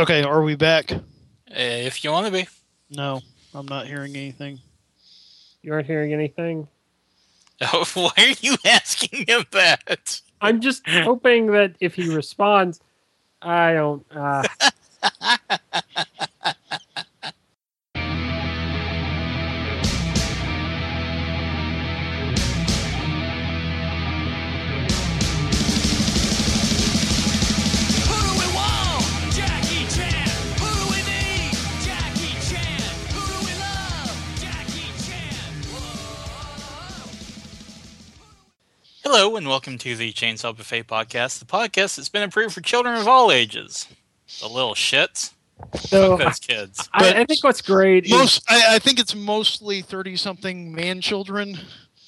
Okay, are we back? If you want to be. No, I'm not hearing anything. You aren't hearing anything? Why are you asking him that? I'm just hoping that if he responds, I don't. Uh, Hello, and welcome to the Chainsaw Buffet podcast, the podcast that's been approved for children of all ages. The little shits. so Fuck those kids. I, I think what's great is Most, I, I think it's mostly thirty-something man children.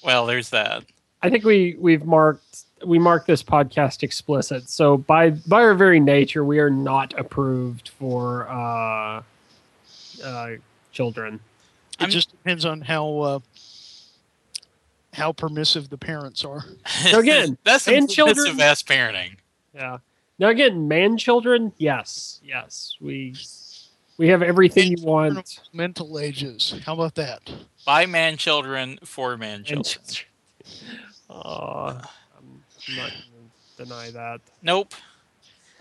Well, there's that. I think we we've marked we mark this podcast explicit. So by by our very nature, we are not approved for uh, uh, children. It I'm- just depends on how uh, how permissive the parents are. So again, that's some children- permissive ass parenting. Yeah. Now again, man children, yes, yes, we we have everything you want. Mental ages. How about that? By man children, for man And children. children. Uh, I'm not going to deny that. Nope.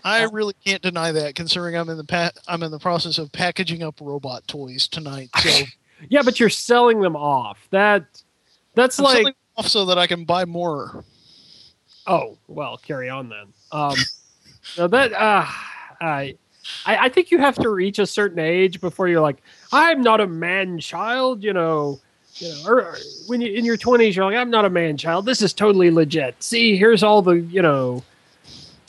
I really can't deny that, considering I'm in the pa- I'm in the process of packaging up robot toys tonight. So Yeah, but you're selling them off. That that's I'm like off so that I can buy more. oh well, carry on then. Um, no, that uh, I I I think you have to reach a certain age before you're like I'm not a man child, you know. You know, or, or when you in your twenties, you're like, I'm not a man child. This is totally legit. See, here's all the you know,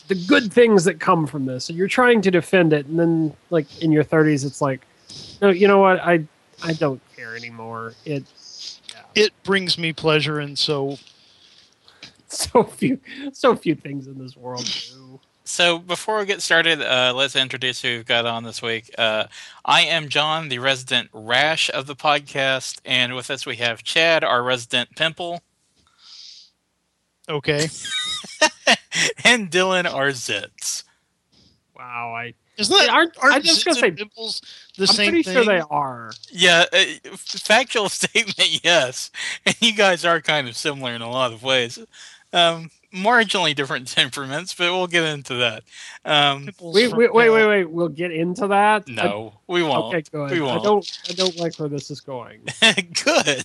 the good things that come from this, and you're trying to defend it. And then, like in your thirties, it's like, no, you know what? I I don't care anymore. It It brings me pleasure, and so so few so few things in this world do. So before we get started, uh, let's introduce who we've got on this week. Uh, I am John, the resident rash of the podcast, and with us we have Chad, our resident pimple, okay. and Dylan, our zits. Wow, I Isn't that aren't, aren't I'm just gonna say pimples the I'm same pretty thing? sure they are. Yeah, uh, factual statement, yes. And you guys are kind of similar in a lot of ways. Um, marginally different temperaments, but we'll get into that. Um, Pimples Wait, wait, wait, wait, wait. We'll get into that. no, we won't. okay, good. We I won't. don't. I don't like where this is going. Good.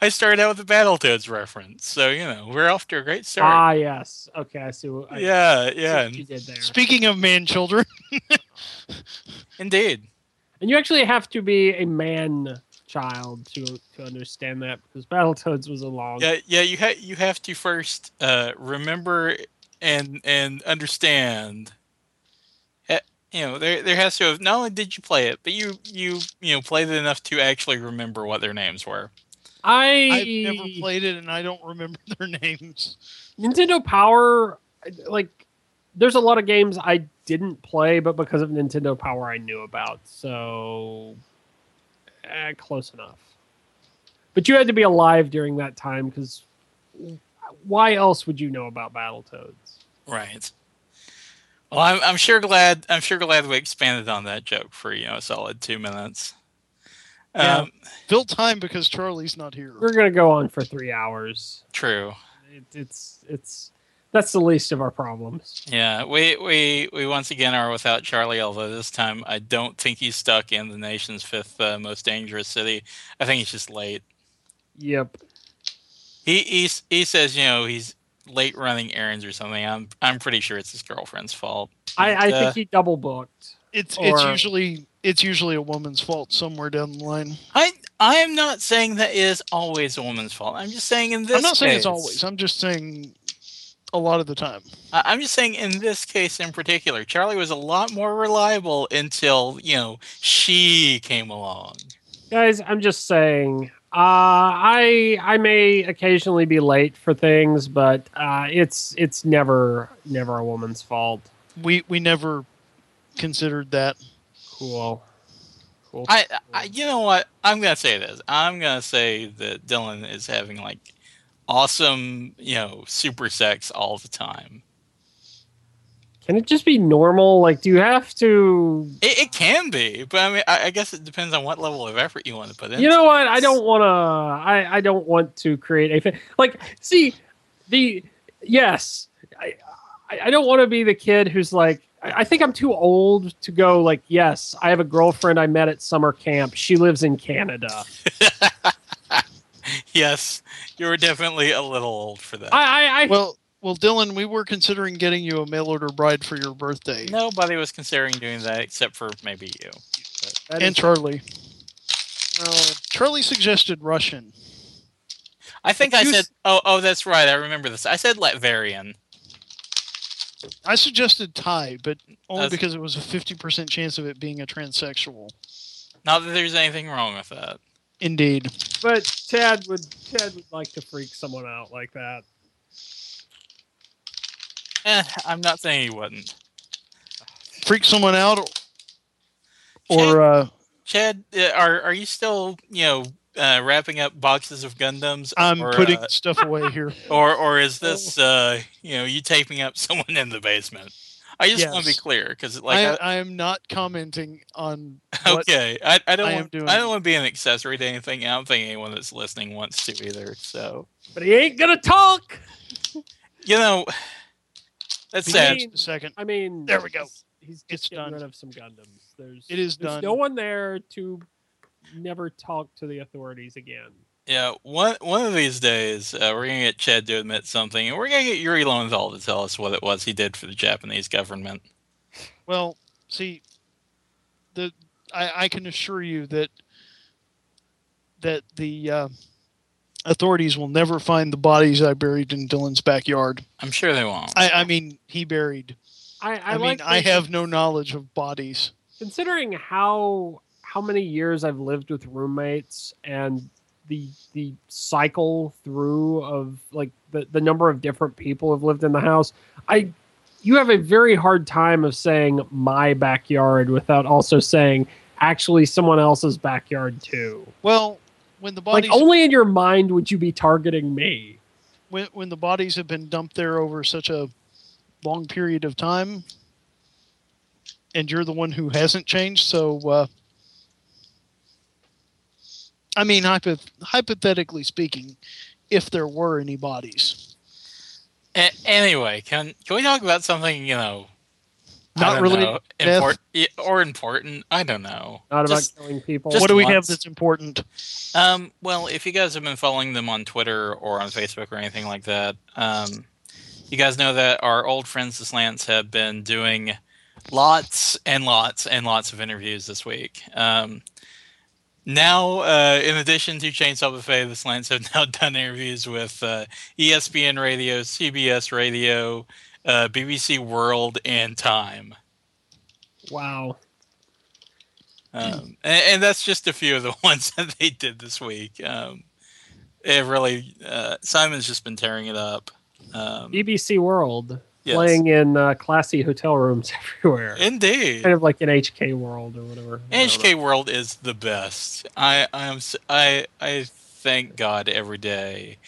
I started out with the Battletoads reference, so you know we're off to a great start. Ah, yes. Okay, I see. What, I yeah, see yeah, what you did there. Speaking of man children, indeed. And you actually have to be a man child to to understand that because Battletoads was a long. Yeah, yeah. You ha- you have to first uh, remember and and understand. Eh, You know, there there has to have not only did you play it, but you you you know played it enough to actually remember what their names were. I I've never played it, and I don't remember their names. Nintendo Power. Like, there's a lot of games I didn't play, but because of Nintendo Power, I knew about. So, eh, close enough. But you had to be alive during that time because why else would you know about Battletoads? Right. Well, I'm I'm sure glad I'm sure glad we expanded on that joke for you know a solid two minutes. Yeah. Um, Fill time because Charlie's not here. We're gonna go on for three hours. true. It, it's it's that's the least of our problems. Yeah, we, we we once again are without Charlie. Although this time I don't think he's stuck in the nation's fifth uh, most dangerous city. I think he's just late. Yep. He he's, he says you know he's late running errands or something. I'm I'm pretty sure it's his girlfriend's fault. I, I Uh, think he double booked. It's it's usually it's usually a woman's fault somewhere down the line. I I am not saying that is always a woman's fault. I'm just saying in this. I'm not saying it's always. I'm just saying a lot of the time. I- I'm just saying in this case in particular, Charlie was a lot more reliable until you know she came along. guys i'm just saying uh i i may occasionally be late for things but uh it's it's never never a woman's fault We we never considered that. Cool cool I, I you know what? I'm gonna say this. I'm gonna say that Dylan is having like awesome, you know, super sex all the time. Can it just be normal? Like, do you have to? It, it can be, but I mean, I, I guess it depends on what level of effort you want to put in. You know what? I don't want to. I I don't want to create a like. See, the yes, I I, I don't want to be the kid who's like. I I think I'm too old to go like. Yes, I have a girlfriend I met at summer camp. She lives in Canada. yes, you were definitely a little old for that. I I, I Well, well, Dylan, we were considering getting you a mail order bride for your birthday, Nobody was considering doing that except for maybe you. and is- Charlie. well, Charlie suggested Russian. I think I said, s- oh, oh, that's right. I remember this. I said Latverian. I suggested Thai, but only That's- because it was a fifty percent chance of it being a transsexual. Not that there's anything wrong with that. Indeed. but Chad would Chad would like to freak someone out like that. Eh, I'm not saying he wouldn't. Freak someone out, or uh, Chad, uh, are are you still, you know, uh, wrapping up boxes of Gundams? I'm or, putting uh, stuff away here. or or is this, uh, you know, you taping up someone in the basement? I just want to be clear because, like, I, I- I am not commenting on what okay, I, I don't I am want doing- I don't want to be an accessory to anything. I don't think anyone that's listening wants to either. So But he ain't gonna talk. you know, that's Be sad. just a second. I mean, There we go. He's, he's just It's getting done. rid of some Gundams. There's It is there's done. no one there to never talk to the authorities again. Yeah, one one of these days, uh, we're gonna get Chad to admit something, and we're gonna get Yuri Lowenthal to tell us what it was he did for the Japanese government. Well, see, the I, I can assure you that that the uh, authorities will never find the bodies I buried in Dylan's backyard. I'm sure they won't. I, I mean, he buried. I, I, I, mean, like I have no knowledge of bodies. considering how how many years I've lived with roommates and the the cycle through of like the, the number of different people have lived in the house. I you have a very hard time of saying my backyard without also saying actually someone else's backyard too. Well, when the bodies Like only in your mind would you be targeting me. when when the bodies have been dumped there over such a long period of time, and you're the one who hasn't changed, so. Uh, I mean, hypoth- hypothetically speaking, if there were any bodies, A- anyway, can can we talk about something you know? Not don't related know, import- or important. I don't know. Not Just- about killing people. what do we have that's important? Um, well, if you guys have been following them on Twitter or on Facebook or anything like that, um, you guys know that our old friends, the Slants, have been doing lots and lots and lots of interviews this week. Um, now, uh, in addition to Chainsaw Buffet, the Slants have now done interviews with uh, ESPN Radio, CBS Radio, uh, BBC World, and Time. wow. Um, and, and that's just a few of the ones that they did this week. Um, it really, uh, Simon's just been tearing it up. Um, BBC World yes. playing in uh, classy hotel rooms everywhere. Indeed. kind of like an HK World or whatever. HK World is the best. I I am I I thank God every day.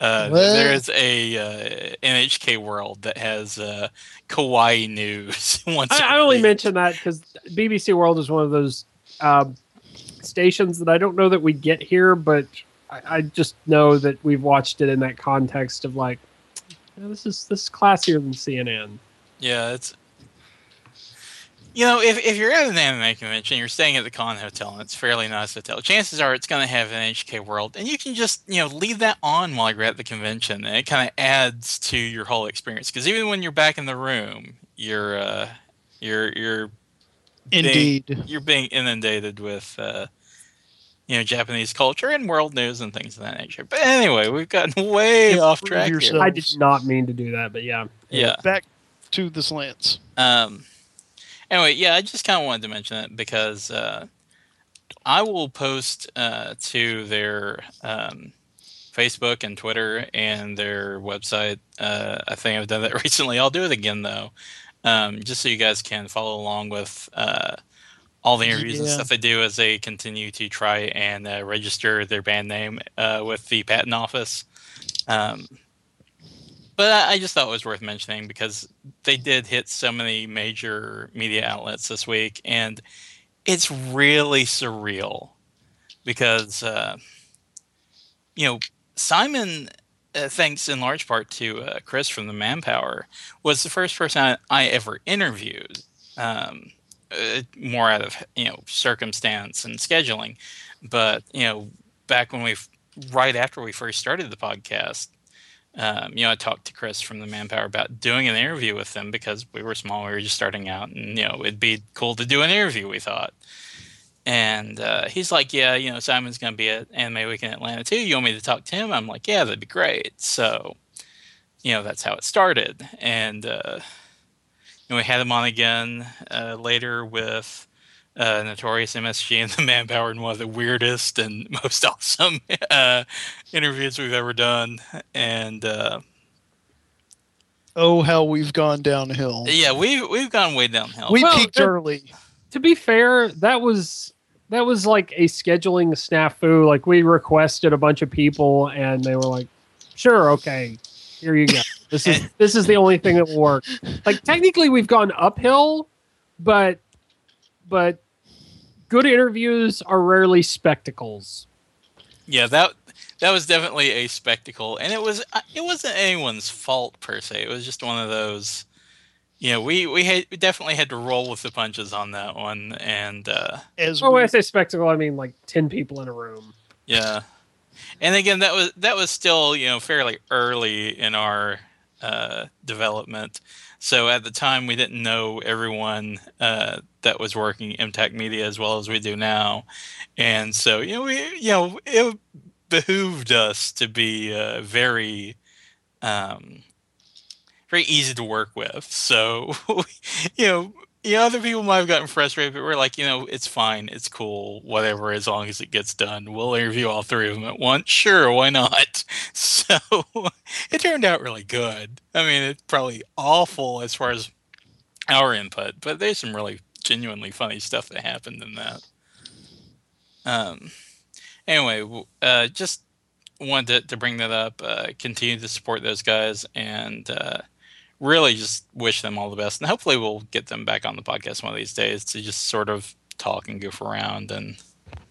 Uh, there a uh, NHK World that has uh, kawaii news. once I, I only mention that because BBC World is one of those um, stations that I don't know that we get here, but I, I just know that we've watched it in that context of like, "Yeah, this is this is classier than CNN. Yeah, it's you know, if, if you're at an anime convention, you're staying at the Con Hotel, and it's fairly nice hotel. Chances are it's going to have an HK World, and you can just you know leave that on while you're at the convention, and it kind of adds to your whole experience. Because even when you're back in the room, you're uh, you're you're Indeed. you're being inundated with uh, you know Japanese culture and world news and things of that nature. But anyway, we've gotten way Improve off track here. I did not mean to do that, but yeah. Yeah. Back to the slants. Um, anyway, yeah, I just kind of wanted to mention it because uh, I will post uh, to their um, Facebook and Twitter and their website. Uh, I think I've done that recently. I'll do it again though, um, just so you guys can follow along with uh, all the interviews and stuff they do as they continue to try and uh, register their band name uh, with the patent office. Um, but I, I just thought it was worth mentioning because they did hit so many major media outlets this week, and it's really surreal because uh, you know Simon, uh, thanks in large part to uh, Chris from the Manpower, was the first person I, I ever interviewed. Um, uh, more out of you know circumstance and scheduling, but you know back when we right after we first started the podcast, um, you know, I talked to Chris from the Manpower about doing an interview with them because we were small, we were just starting out, and you know, it'd be cool to do an interview. We thought, and uh, he's like, "Yeah, you know, Simon's going to be at Anime Week in Atlanta too. You want me to talk to him?" I'm like, "Yeah, that'd be great." So, you know, that's how it started, and uh, you know, we had him on again uh, later with uh, Notorious MSG and the Manpower and one of the weirdest and most awesome uh, interviews we've ever done. And uh, Oh, how we've gone downhill. yeah, we've we've gone way downhill. We Well, peaked that- early. to be fair, that was that was like a scheduling snafu. Like we requested a bunch of people, and they were like, "Sure, okay, here you go. This is this is the only thing that will work." Like technically, we've gone uphill, but but good interviews are rarely spectacles. yeah, that that was definitely a spectacle, and it was uh, it wasn't anyone's fault per se. It was just one of those. You know, we we, had, we definitely had to roll with the punches on that one, and uh, As Oh, when we, I say spectacle, I mean like ten people in a room. Yeah, and again, that was that was still you know fairly early in our uh, development. So at the time, we didn't know everyone uh, that was working MTech Media as well as we do now, and so you know we you know it behooved us to be uh, very. Um, very easy to work with. So, you know, you know, other people might have gotten frustrated, but we're like, you know, it's fine, it's cool, whatever, as long as it gets done. We'll interview all three of them at once. Sure, why not? So it turned out really good. I mean, it's probably awful as far as our input, but there's some really genuinely funny stuff that happened in that. Um. Anyway, uh, just wanted to, to bring that up. Uh, continue to support those guys and. Uh, really just wish them all the best and hopefully we'll get them back on the podcast one of these days to just sort of talk and goof around and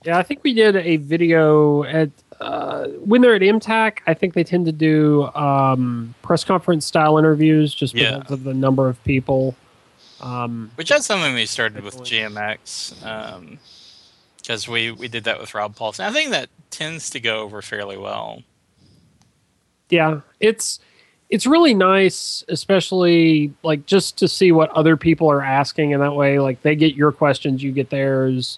Yeah, I think we did a video at uh, when they're at MTAC. I think they tend to do um, press conference style interviews just Yeah. because of the number of people. Um, which that's something we started with gmx because we we did that with Rob Paulsen i think that tends to go over fairly well yeah, it's it's really nice, especially like just to see what other people are asking, and that way, like they get your questions, you get theirs.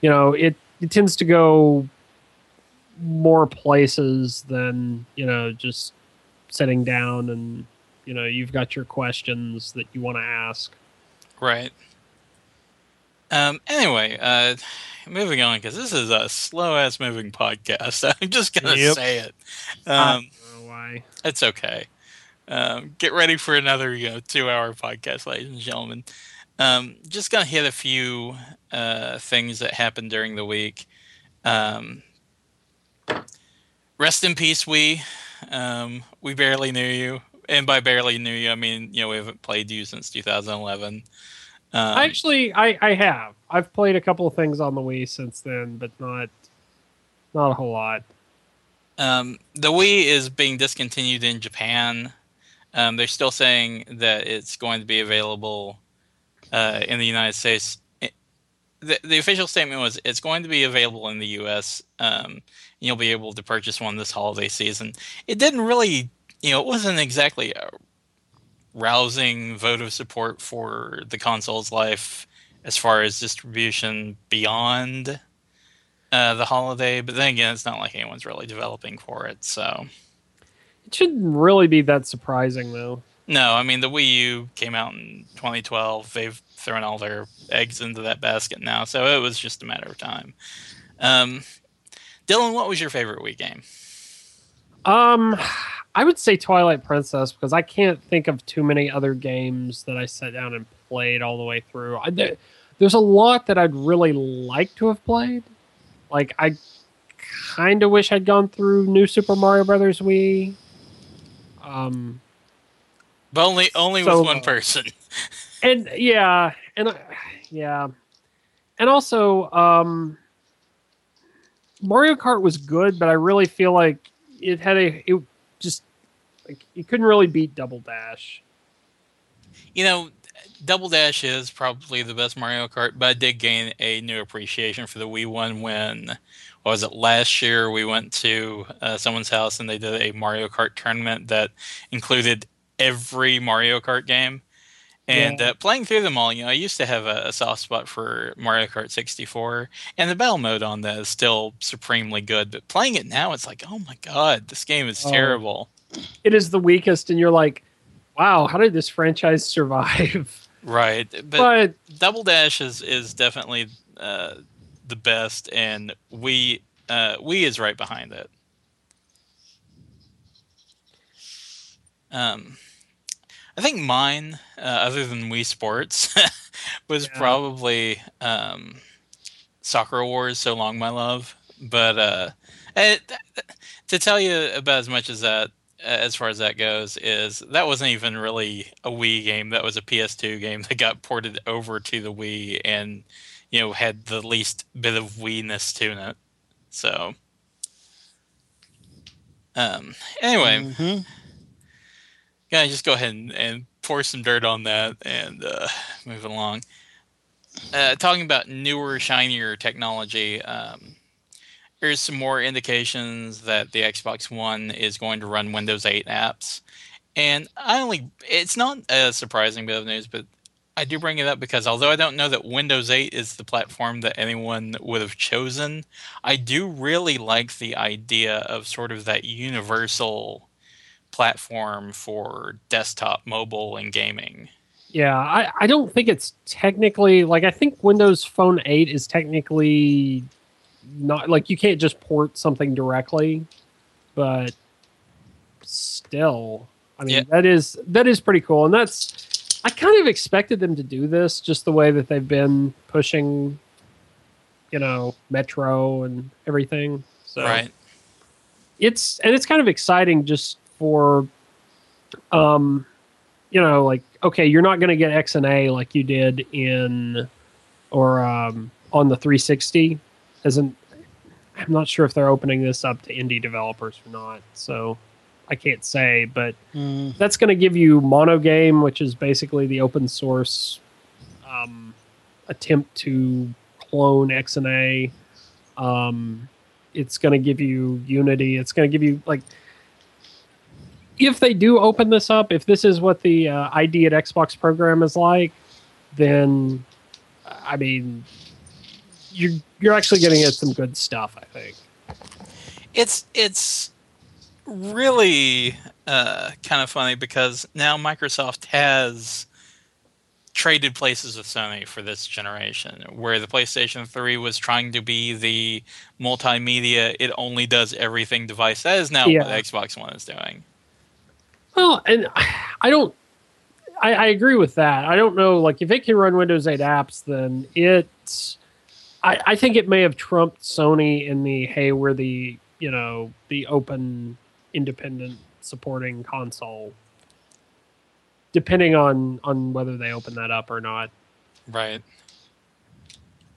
You know, it it tends to go more places than you know just sitting down and you know you've got your questions that you want to ask. right um anyway uh moving on because this is a slow ass moving podcast i'm just gonna Yep. say it I um don't know why. It's okay. Um, get ready for another you know two hour podcast, ladies and gentlemen. Um, just gonna hit a few uh, things that happened during the week. Um, rest in peace, we. Um, we barely knew you, and by barely knew you, I mean you know we haven't played you since 2011. Um, Actually, I I have. I've played a couple of things on the Wii since then, but not not a whole lot. Um, the Wii is being discontinued in Japan. Um, they're still saying that it's going to be available uh, in the United States. It- the, the official statement was it's going to be available in the U.S. Um, you'll be able to purchase one this holiday season. It didn't really, you know, it wasn't exactly a rousing vote of support for the console's life as far as distribution beyond uh, the holiday. But then again, it's not like anyone's really developing for it. So shouldn't really be that surprising, though. no, I mean the Wii U came out in 2012. They've thrown all their eggs into that basket now, so it was just a matter of time. Um, Dylan, what was your favorite Wii game? Um, I would say Twilight Princess because I can't think of too many other games that I sat down and played all the way through. I, there, there's a lot that I'd really like to have played. Like I kind of wish I'd gone through New Super Mario Brothers Wii. Um, but only only So with one person. and yeah, and I- yeah, and also um, Mario Kart was good, but I really feel like it had a it just like you couldn't really beat Double Dash. You know, Double Dash is probably the best Mario Kart, but I did gain a new appreciation for the Wii one when, was it, last year we went to uh, someone's house and they did a Mario Kart tournament that included every Mario Kart game. And Yeah. uh, playing through them all, you know, I used to have a, a soft spot for Mario Kart 64, and the battle mode on that is still supremely good. But playing it now, it's like, oh my god, this game is Oh. terrible. It is the weakest, and you're like, wow, how did this franchise survive? Right, but but Double Dash is is definitely uh, the best, and we uh, Wii is right behind it. Um, I think mine, uh, other than Wii Sports, was Yeah. probably um, Sakura Wars. So long, my love. But uh, it, to tell you about as much as that, as far as that goes, is that wasn't even really a Wii game. That was a PS2 game that got ported over to the Wii, and you know had the least bit of Wii-ness to it. So, um, anyway, Mhm. yeah, just go ahead and, and pour some dirt on that and uh, move along. Uh, talking about newer, shinier technology, um, there's some more indications that the Xbox One is going to run Windows 8 apps. And I only, it's not a surprising bit of news, but I do bring it up because although I don't know that Windows 8 is the platform that anyone would have chosen, I do really like the idea of sort of that universal platform for desktop, mobile, and gaming. yeah, I, I don't think it's technically like I think Windows Phone 8 is technically not like you can't just port something directly, but still, I mean Yeah. that is that is pretty cool, and that's I kind of expected them to do this just the way that they've been pushing, you know, Metro and everything. So Right. it's and it's kind of exciting just for um you know like okay you're not going to get xna like you did in or um on the 360 isn't i'm not sure if they're opening this up to indie developers or not so i can't say but Mm. that's going to give you monogame which is basically the open source um, attempt to clone xna um, it's going to give you unity. It's going to give you like if they do open this up if this is what the uh, id at xbox program is like then i mean you're you're actually getting at some good stuff i think. It's it's really uh, kind of funny because now Microsoft has traded places with Sony for this generation, where the PlayStation 3 was trying to be the multimedia, it only does everything device. That is now Yeah. what Xbox One is doing. Well, and I don't. I, I agree with that. I don't know. Like, if it can run Windows 8 apps, then it's. I, I think it may have trumped Sony in the hey, we're the you know the open, independent supporting console. Depending on on whether they open that up or not. Right.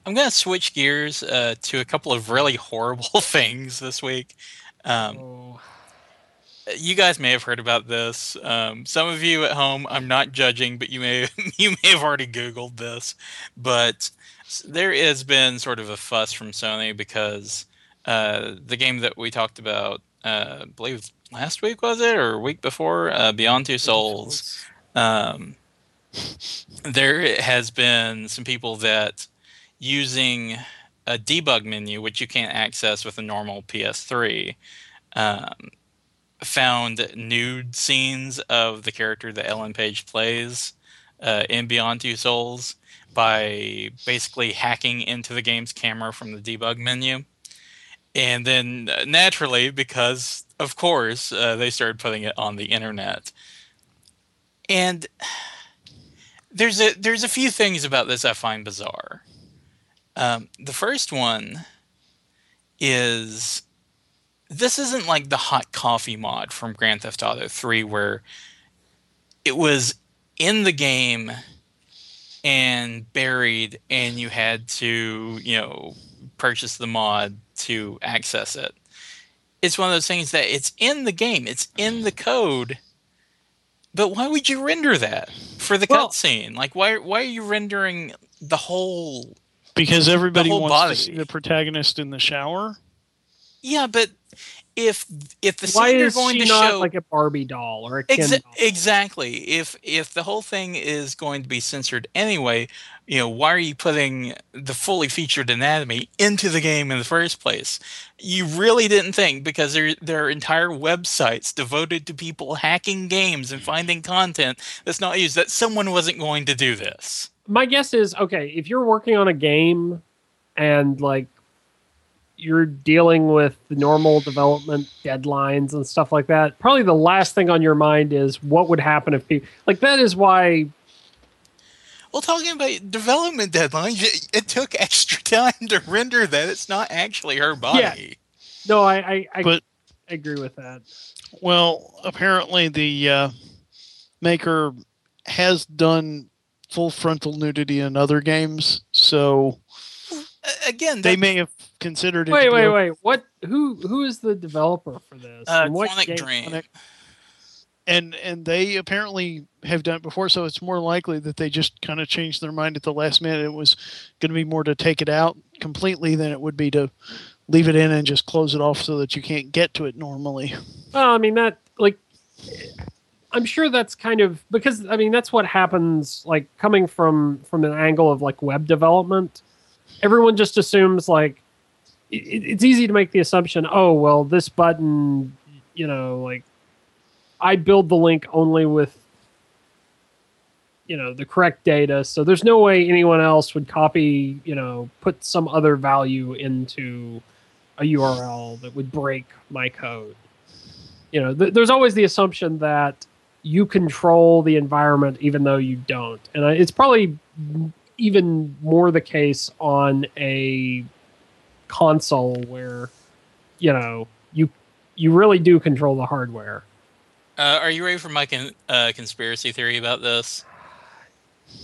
I'm going to switch gears uh, to a couple of really horrible things this week. Um, Oh. you guys may have heard about this. Um, some of you at home, I'm not judging, but you may you may have already Googled this. But there has been sort of a fuss from Sony because uh, the game that we talked about, uh, I believe last week was it or week before, uh, Beyond Two Souls. Um, there has been some people that using a debug menu, which you can't access with a normal PS3. Um, found nude scenes of the character that Ellen Page plays uh, in Beyond Two Souls by basically hacking into the game's camera from the debug menu. And then uh, naturally, because of course, uh, they started putting it on the internet. And there's a there's a few things about this I find bizarre. Um, the first one is this isn't like the hot coffee mod from Grand Theft Auto 3 where it was in the game and buried, and you had to, you know, purchase the mod to access it. It's one of those things that it's in the game, it's in the code. But why would you render that for the Well- cutscene? Like, why? Why are you rendering the whole because everybody whole wants body. to see the protagonist in the shower. Yeah, but if if the Why scene you're is going she to not show like a Barbie doll or a Ken Exa- doll? exactly, if if the whole thing is going to be censored anyway, you know, why are you putting the fully featured anatomy into the game in the first place? You really didn't think because there there are entire websites devoted to people hacking games and finding content that's not used that someone wasn't going to do this. my guess is okay if you're working on a game and like you're dealing with the normal development deadlines and stuff like that probably the last thing on your mind is what would happen if people like that is why Well, talking about development deadlines, it, it took extra time to render that. It's not actually her body. Yeah. no i i, I But- agree with that Well, apparently the uh, maker has done full frontal nudity in other games, so Again, they may have considered it. wait wait a- wait what who who is the developer for this uh, what Quantic game- Dream. Quantic- And and they apparently have done it before, so it's more likely that they just kind of changed their mind at the last minute. It was going to be more to take it out completely than it would be to leave it in and just close it off so that you can't get to it normally. Well, I mean that like I'm sure that's kind of because I mean that's what happens like coming from from an angle of like web development. Everyone just assumes like it, it's easy to make the assumption, oh well, this button, you know, like I build the link only with you know the correct data, so there's no way anyone else would copy, you know, put some other value into a URL that would break my code. You know th- there's always the assumption that you control the environment even though you don't. And I, it's probably even more the case on a console where you know you you really do control the hardware Uh, are you ready for my con- uh, conspiracy theory about this?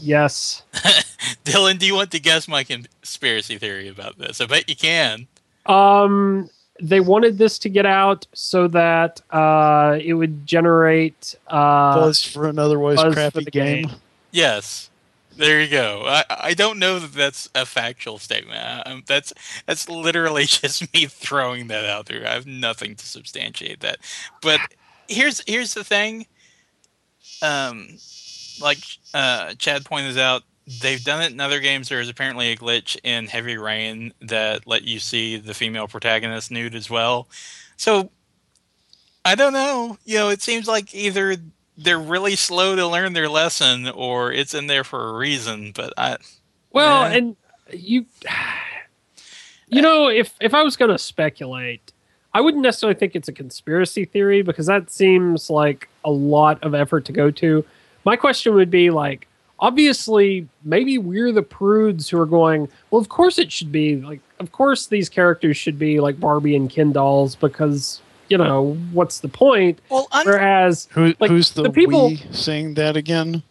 yes Dylan, do you want to guess my conspiracy theory about this? I bet you can. um they wanted this to get out so that uh it would generate uh Buzz for an otherwise crappy game. game. Yes. There you go. I, I don't know that that's a factual statement. I- Um, that's that's literally just me throwing that out there. I have nothing to substantiate that. But here's here's the thing. Um, like uh, Chad pointed out, they've done it in other games. There is apparently a glitch in Heavy Rain that let you see the female protagonist nude as well. So I don't know. You know, it seems like either they're really slow to learn their lesson or it's in there for a reason. But I Well, Yeah. and you, you know, if if I was going to speculate, I wouldn't necessarily think it's a conspiracy theory because that seems like a lot of effort to go to. My question would be like, obviously, maybe we're the prudes who are going. Well, of course it should be like, of course these characters should be like Barbie and Ken dolls because you know what's the point? well, I'm, Whereas, Who, Like, who's the, the people- we saying that again?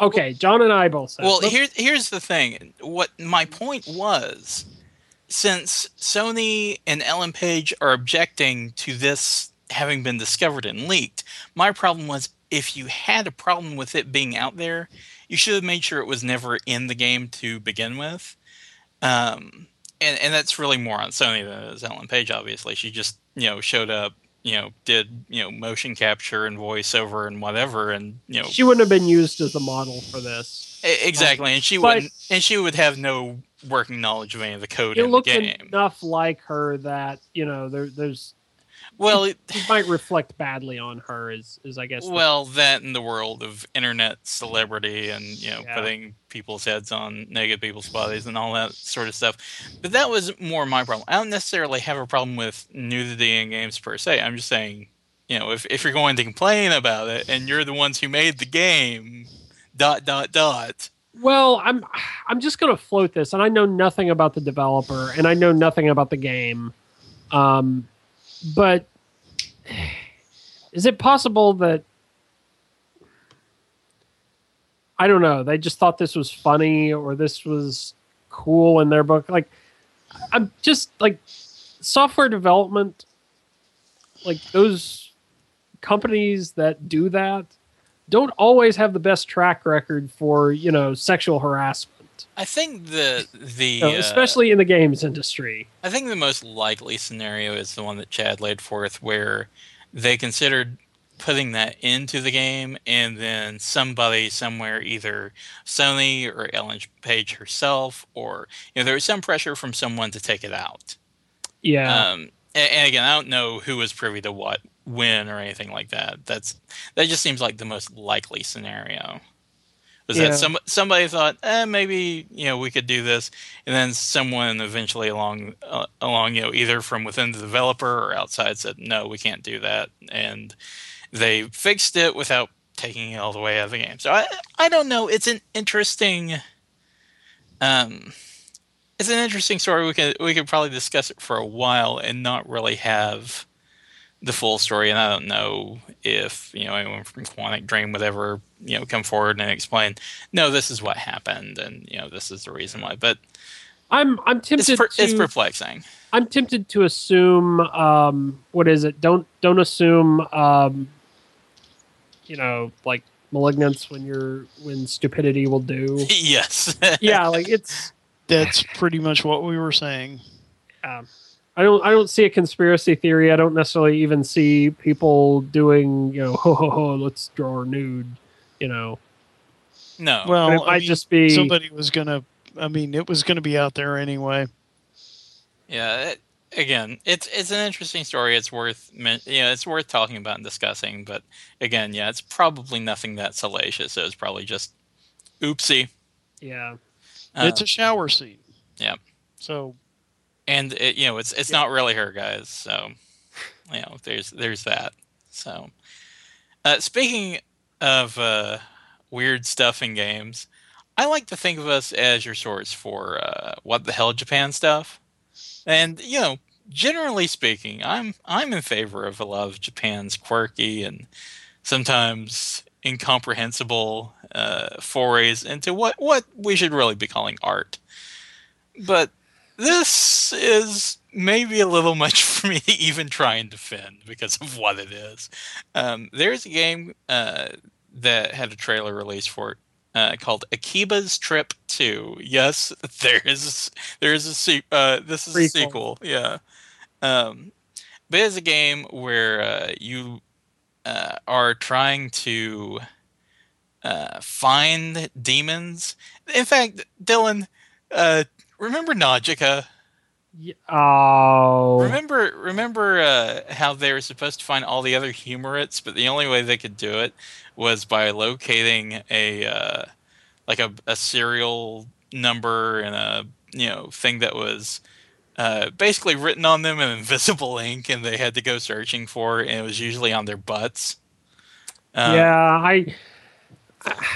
okay, John and I both said. Well, but- here's here's the thing. What my point was, since Sony and Ellen Page are objecting to this having been discovered and leaked, my problem was if you had a problem with it being out there, you should have made sure it was never in the game to begin with. Um, and and that's really more on Sony than it is Ellen Page. Obviously, she just you know showed up. You know, did you know motion capture and voiceover and whatever, and you know she wouldn't have been used as a model for this. Exactly, and she But- wouldn't, and she would have no working knowledge of any of the code it the game. enough like her that you know there, there's Well, it, it might reflect badly on her is is i guess the- well, that in the world of internet celebrity and you know Yeah. putting people's heads on naked people's bodies and all that sort of stuff. But that was more my problem. I don't necessarily have a problem with nudity in games per se. I'm just saying, you know, if if you're going to complain about it and you're the ones who made the game, dot dot dot. Well i'm i'm just going to float this and i know nothing about the developer and i know nothing about the game um but is it possible that I don't know. They just thought this was funny or this was cool in their book. Like, I'm just like software development, like those companies that do that don't always have the best track record for, you know, sexual harassment, I think the the know, uh, especially in the games industry. I think the most likely scenario is the one that Chad laid forth, where they considered putting that into the game, and then somebody somewhere, either Sony or Ellen Page herself, or you know, there was some pressure from someone to take it out. Yeah. Um, and, and again, I don't know who was privy to what, when, or anything like that. That's that just seems like the most likely scenario. Was Yeah. that some somebody thought, eh, maybe you know we could do this, and then someone eventually along uh, along you know either from within the developer or outside said, no, we can't do that, and they fixed it without taking it all the way out of the game. So I I don't know. It's an interesting. Um, it's an interesting story. We could we could probably discuss it for a while and not really have the full story. And I don't know if you know anyone from Quantic Dream would ever you know come forward and explain. No, this is what happened, and you know this is the reason why. But I'm I'm it's tempted per, to it's perplexing. I'm tempted to assume um what is it? Don't don't assume um you know, like malignance when you're when stupidity will do. yes. yeah, like it's That's pretty much what we were saying. um, I don't I don't see a conspiracy theory. I don't necessarily even see people doing, you know, ho ho ho, let's draw her nude, you know. no. Well, But it I might mean, just be somebody was gonna. I mean, it was gonna be out there anyway. Yeah. It, again, it's it's an interesting story. It's worth you know it's worth talking about and discussing. But again, yeah, it's probably nothing that salacious. It was probably just oopsie. yeah. Uh, it's a shower scene. yeah. So and it, you know it's it's Yeah. not really her guys so you know there's there's that so. Uh, speaking of uh, weird stuff in games i like to think of us as your source for uh, what the hell japan stuff. And you know generally speaking i'm i'm in favor of a lot of japan's quirky and sometimes incomprehensible uh, forays into what what we should really be calling art. But this is maybe a little much for me to even try and defend because of what it is. Um, there's a game uh, that had a trailer release for it uh, called Akiba's Trip 2. Yes, there is there is a se- uh, this is a sequel. Yeah. Um, but it's a game where uh, you uh, are trying to uh, find demons. In fact, Dylan, uh, remember Najica? Oh. Remember, remember uh, how they were supposed to find all the other humorites, but the only way they could do it was by locating a uh, like a, a serial number and a you know thing that was uh, basically written on them in invisible ink, and they had to go searching for, it, and it was usually on their butts. Uh, yeah, I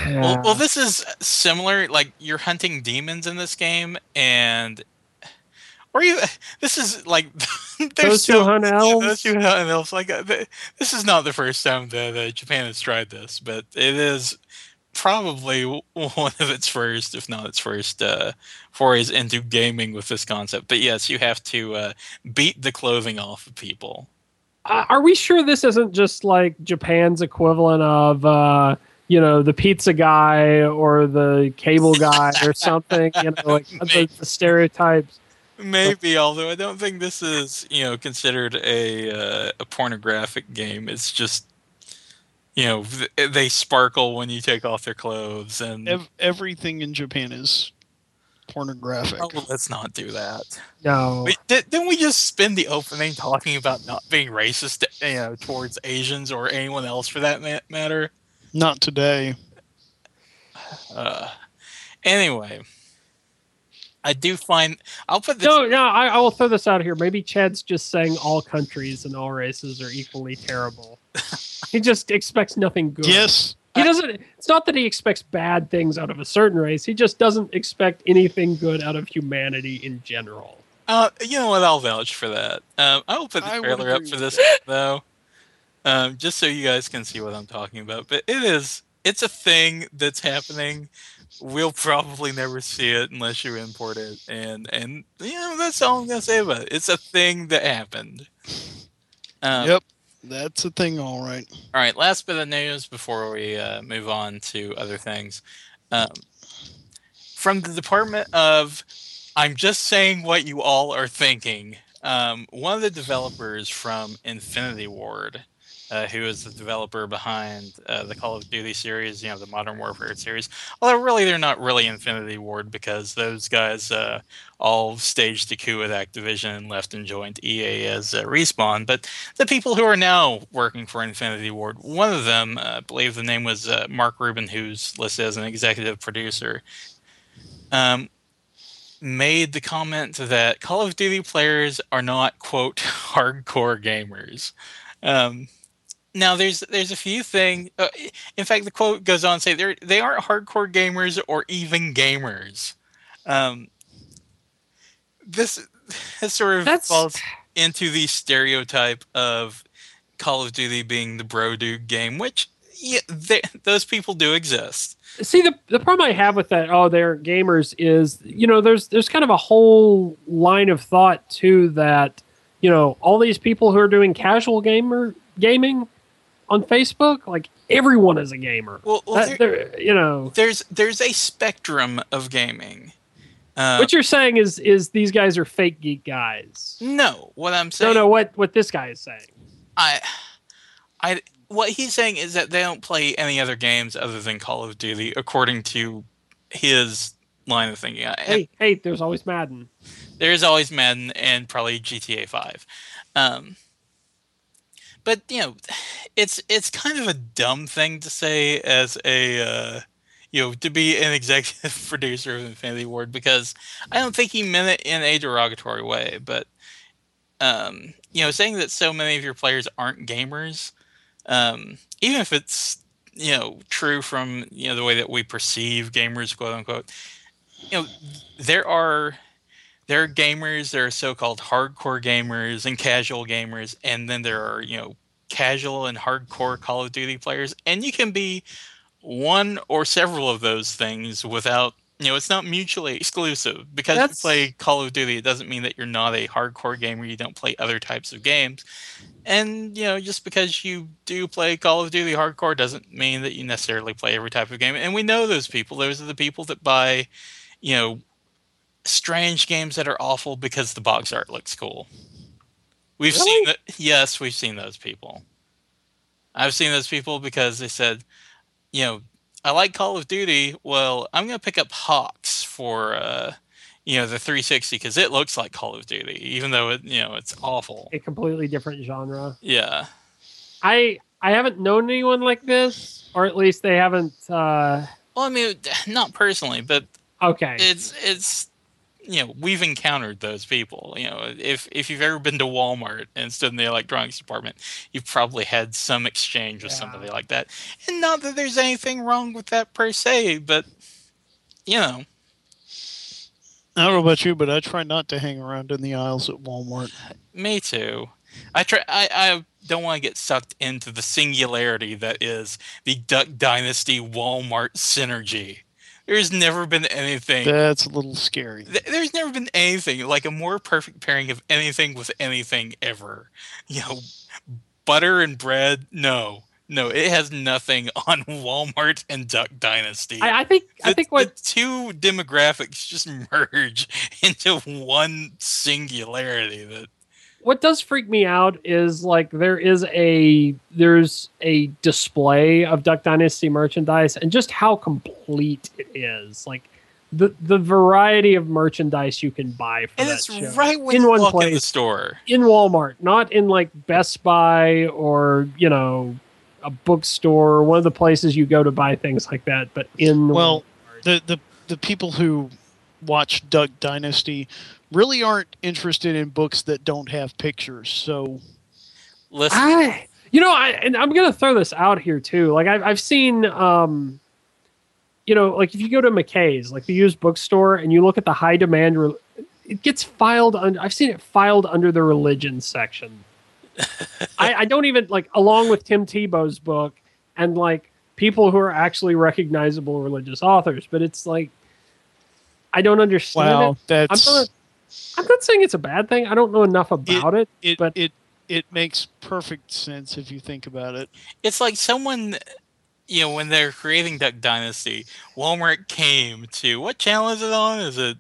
Well, well, this is similar. Like you're hunting demons in this game, and or you. This is like Those so- hunt elves? those who hunt elves. Like uh, this is not the first time that uh, Japan has tried this, but it is probably one of its first, if not its first, uh, forays into gaming with this concept. But yes, you have to uh, beat the clothing off of people. Uh, are we sure this isn't just like Japan's equivalent of uh you know the pizza guy or the cable guy or something you know like the, the stereotypes Maybe, although I don't think this is, you know, considered a uh, a pornographic game. It's just, you know, th- they sparkle when you take off their clothes, and ev- everything in Japan is pornographic. oh, let's not do that. no Wait, di- didn't we just spend the opening talking about not being racist, you know, towards Asians or anyone else for that ma- matter? Not today. Uh, anyway, I do find I'll put this. no no I, I will throw this out here maybe chad's just saying all countries and all races are equally terrible he just expects nothing good Yes, he doesn't it's not that he expects bad things out of a certain race he just doesn't expect anything good out of humanity in general Uh, you know what? I'll vouch for that. Um, I will put the I trailer up for this though, um, just so you guys can see what I'm talking about. But it is it's a thing that's happening. We'll probably never see it unless you import it, and and you know that's all I'm gonna say about it. It's a thing that happened. Um, yep, that's a thing. All right. All right, last bit of news before we uh, move on to other things. Um, from the Department of, I'm just saying what you all are thinking. Um, one of the developers from Infinity Ward, uh, who is the developer behind uh, the Call of Duty series, you know, the Modern Warfare series. Although really, they're not really Infinity Ward because those guys uh, all staged a coup with Activision and left and joined EA as Respawn. But the people who are now working for Infinity Ward, one of them, uh, I believe the name was uh, Mark Rubin, who's listed as an executive producer, um, made the comment that Call of Duty players are not quote hardcore gamers. Um, now there's there's a few things. Uh, in fact, the quote goes on to say they they aren't hardcore gamers or even gamers. Um, this, this sort of That's falls into the stereotype of Call of Duty being the bro dude game, which yeah, they, those people do exist. see the the problem I have with that. Oh, they're gamers. Is you know there's there's kind of a whole line of thought too that you know all these people who are doing casual gamer gaming on Facebook, like everyone is a gamer. Well, well That- there- you know there's there's a spectrum of gaming. Uh, what you're saying is is these guys are fake geek guys. no, what I'm saying, no. No, what what this guy is saying. I, I, what he's saying is that they don't play any other games other than Call of Duty, according to his line of thinking. And Hey, hey, there's always Madden. There's always Madden and probably GTA Five, um, but you know, it's it's kind of a dumb thing to say as a. Uh, you know, to be an executive producer of Infinity Ward because I don't think he meant it in a derogatory way, but um, you know, saying that so many of your players aren't gamers, um, even if it's you know true from you know the way that we perceive gamers, quote unquote, you know, there are there are gamers, there are so-called hardcore gamers and casual gamers, and then there are you know casual and hardcore Call of Duty players, and you can be one or several of those things without you know it's not mutually exclusive. Because That's- you play call of duty it doesn't mean that you're not a hardcore gamer you don't play other types of games. And you know just because you do play call of duty hardcore doesn't mean that you necessarily play every type of game. And we know those people. Those are the people that buy you know strange games that are awful because the box art looks cool we've seen that yes we've seen those people i've seen those people because they said you know, I like Call of Duty. Well, I'm going to pick up HAWX for, uh, you know, the 360 because it looks like Call of Duty, even though it, you know, it's awful. A completely different genre. Yeah. I I haven't known anyone like this, or at least they haven't. uh Well, I mean, not personally, but Okay, it's it's you know we've encountered those people. You know, if if you've ever been to Walmart and stood in the electronics department, you've probably had some exchange with Yeah. somebody like that. And not that there's anything wrong with that per se, but you know, I don't know about you, but I try not to hang around in the aisles at Walmart. Me too. I try. I, I don't want to get sucked into the singularity that is the Duck Dynasty Walmart synergy. There's never been anything. That's a little scary. th- There's never been anything like a more perfect pairing of anything with anything ever. You know, butter and bread. No, no, it has nothing on Walmart and Duck Dynasty. I, I think I think what the two demographics just merge into one singularity that what does freak me out is like there is a there's a display of Duck Dynasty merchandise and just how complete it is. Like the the variety of merchandise you can buy for And that it's show. right when In you one walk in the place. store. in Walmart, not in like Best Buy or you know a bookstore or one of the places you go to buy things like that, but in Well, Walmart. The the the people who watch Duck Dynasty really aren't interested in books that don't have pictures. So Listen, I, you know, I and I'm gonna throw this out here too. Like I've I've seen, um, you know, like if you go to McKay's, like the used bookstore, and you look at the high demand, re- it gets filed under. I've seen it filed under the religion section. I, I don't even like along with Tim Tebow's book, and like people who are actually recognizable religious authors. But it's like I don't understand Wow, it. that's I'm not. I'm not saying it's a bad thing. I don't know enough about it. it. but- it it makes perfect sense if you think about it. It's like someone, you know, when they're creating Duck Dynasty, Walmart came to what channel is it on? Is it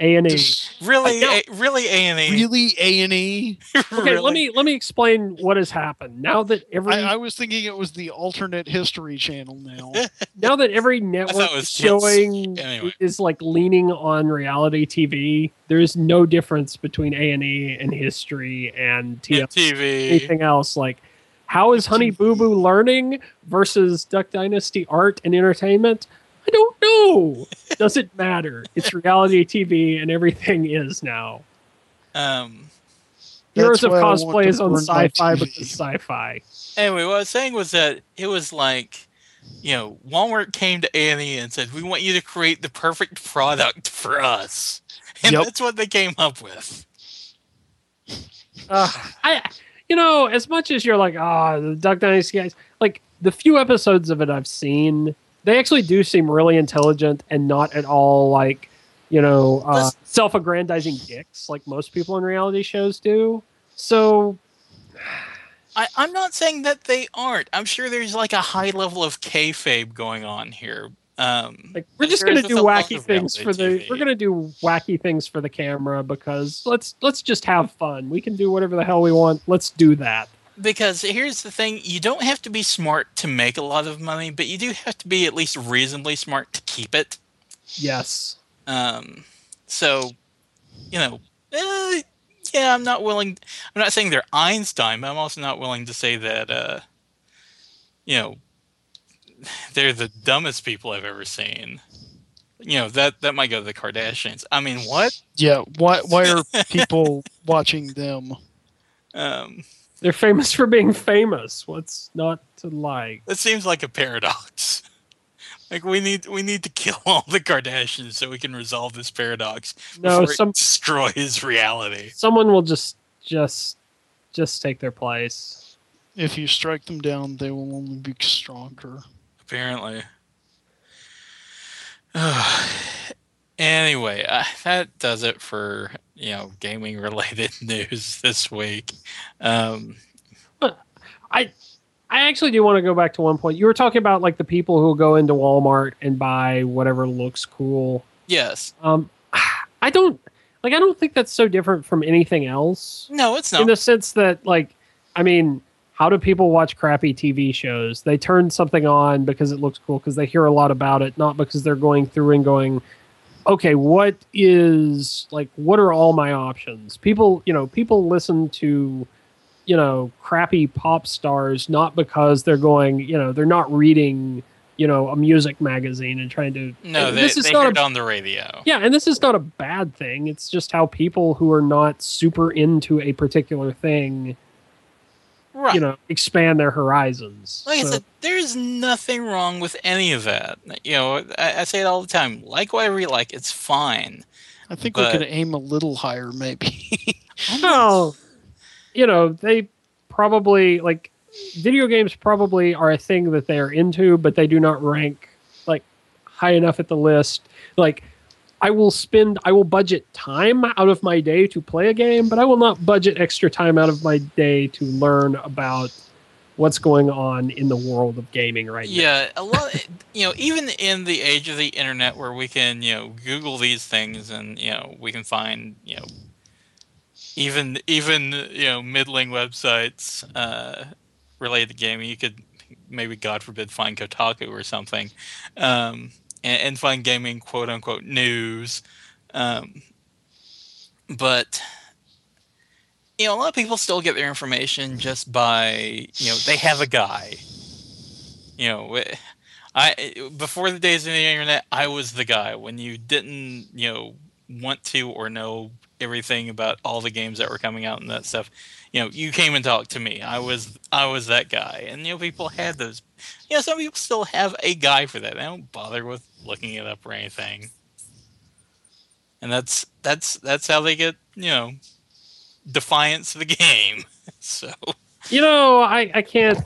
A and E. Really, I a, really A and E? really A and E. Okay, let me let me explain what has happened. Now that every I, I was thinking it was the alternate history channel now. now that every network was is showing anyway. is like leaning on reality TV, there is no difference between A and E and history and Yeah, TLC. TV. Anything else like how is Honey Boo Boo learning versus Duck Dynasty art and entertainment? I don't know. Doesn't matter. It's reality TV and everything is now. Um. Heroes That's of why I want Cosplay is on sci-fi TV. because sci-fi. Anyway, what I was saying was that it was like, you know, Walmart came to A and and said, "We want you to create the perfect product for us," and Yep. that's what they came up with. Uh, I, you know, as much as you're like, ah, the Duck Dynasty guys, like the few episodes of it I've seen, they actually do seem really intelligent and not at all like, you know, uh, self-aggrandizing dicks like most people in reality shows do. So, I, I'm not saying that they aren't. I'm sure there's like a high level of kayfabe going on here. Um, like, we're just gonna do with a lot wacky things for the. TV. We're gonna do wacky things for the camera because let's let's just have fun. We can do whatever the hell we want. Let's do that. Because here's the thing: you don't have to be smart to make a lot of money, but you do have to be at least reasonably smart to keep it. Yes. Um, so, you know, eh, yeah, I'm not willing. I'm not saying they're Einstein, but I'm also not willing to say that, uh, you know, they're the dumbest people I've ever seen. You know that that might go to the Kardashians. I mean, what? Yeah, why why are people watching them? Um, They're famous for being famous. What's not to like? that seems like a paradox. Like we need we need to kill all the Kardashians so we can resolve this paradox No, before some it destroys reality. someone will just just just take their place. If you strike them down, they will only be stronger. apparently. anyway, uh, that does it for you know gaming related news this week. Um, I I actually do want to go back to one point. You were talking about like the people who go into Walmart and buy whatever looks cool. yes, Um, I don't like. I don't think that's so different from anything else. no, it's not. in the sense that like i mean how do people watch crappy tv shows they turn something on because it looks cool because they hear a lot about it not because they're going through and going okay what is like what are all my options people you know people listen to you know crappy pop stars not because they're going you know they're not reading you know a music magazine and trying to no, they, this is they not heard a on the radio. yeah, and this is not a bad thing. It's just how people who are not super into a particular thing, Right. you know, expand their horizons. like I said, there's nothing wrong with any of that. You know, I, I say it all the time. Like whatever you like, it's fine. I think But- we could aim a little higher, maybe. well, you know, they probably like video games probably are a thing that they are into, but they do not rank like high enough at the list. Like I will spend I will budget time out of my day to play a game, but I will not budget extra time out of my day to learn about what's going on in the world of gaming right now. Yeah, a lot. You know, even in the age of the internet, where we can, you know, Google these things, and you know, we can find, you know, even even you know, middling websites uh, related to gaming. You could maybe, God forbid, find Kotaku or something, um, and, and find gaming quote unquote news. Um, but you know, a lot of people still get their information just by you know they have a guy. You know, I before the days of the internet, I was the guy when you didn't you know want to or know everything about all the games that were coming out and that stuff. You know, you came and talked to me. I was I was that guy, and you know people had those. You know, some people still have a guy for that. They don't bother with looking it up or anything. And that's that's that's how they get you know defiance of the game. So You know, I, I can't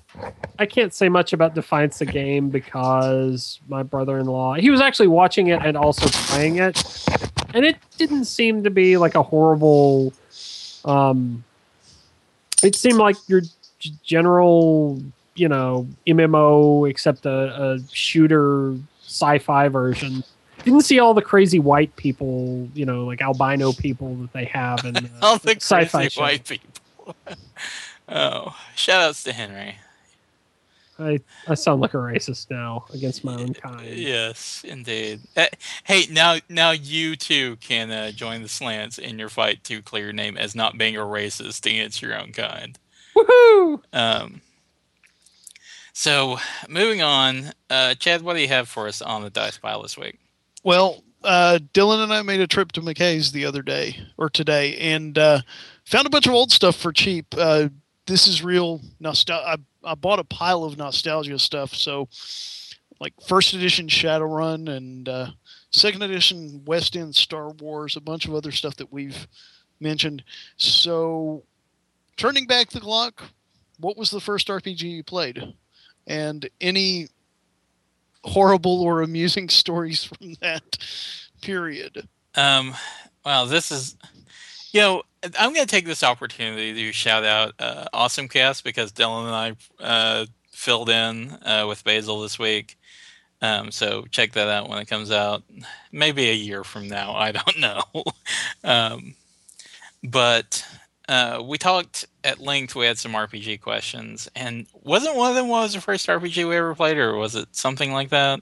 I can't say much about Defiance of the game because my brother-in-law he was actually watching it and also playing it, and it didn't seem to be like a horrible. Um, it seemed like your general, you know, MMO except a, a shooter sci-fi version. Didn't see all the crazy white people, you know, like albino people that they have in uh, All the sci-fi crazy show. white people. oh, shout outs to Henry. I, I sound like a racist now against my own kind. Yes, indeed. Uh, hey, now now you too can uh, join the slants in your fight to clear your name as not being a racist against your own kind. Woohoo! Um, so moving on, uh, Chad, what do you have for us on the dice pile this week? Well, uh, Dylan and I made a trip to McKay's the other day or today, and uh, found a bunch of old stuff for cheap. Uh, this is real nostalgia. I, bought a pile of nostalgia stuff. So, like first edition Shadowrun and uh, second edition West End Star Wars, a bunch of other stuff that we've mentioned. So, turning back the clock, what was the first RPG you played? And any horrible or amusing stories from that period? Um, well, this is, you know, I'm going to take this opportunity to shout out uh, Awesome Cast because Dylan and I uh, filled in uh, with Basil this week. Um, so check that out when it comes out. Maybe a year from now. I don't know. um, but uh, we talked at length. We had some RPG questions, and wasn't one of them was the first RPG we ever played, or was it something like that?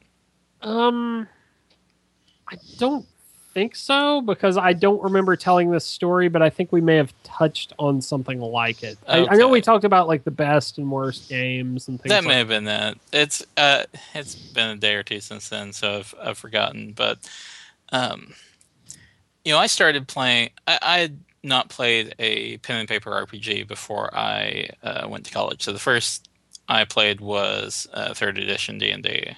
Um, I don't think so because I don't remember telling this story, but I think we may have touched on something like it. I, I know we talked about like the best and worst games and things. that like may have been that. It's uh, it's been a day or two since then, so I've I've forgotten. But um, you know, I started playing. I, I had not played a pen and paper RPG before I uh, went to college. So the first I played was uh, third edition D and D.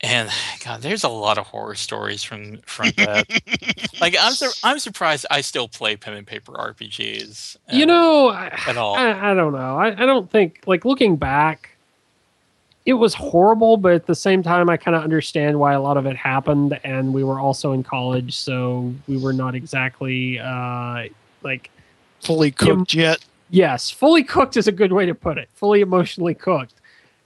And God, there's a lot of horror stories from from that. like I'm sur- I'm surprised I still play pen and paper RPGs. You uh, know, I, at all. I, I don't know. I, I don't think like looking back, it was horrible, but at the same time, I kind of understand why a lot of it happened. And we were also in college, so we were not exactly uh, like Fully cooked yet? Yes, fully cooked is a good way to put it. Fully emotionally cooked.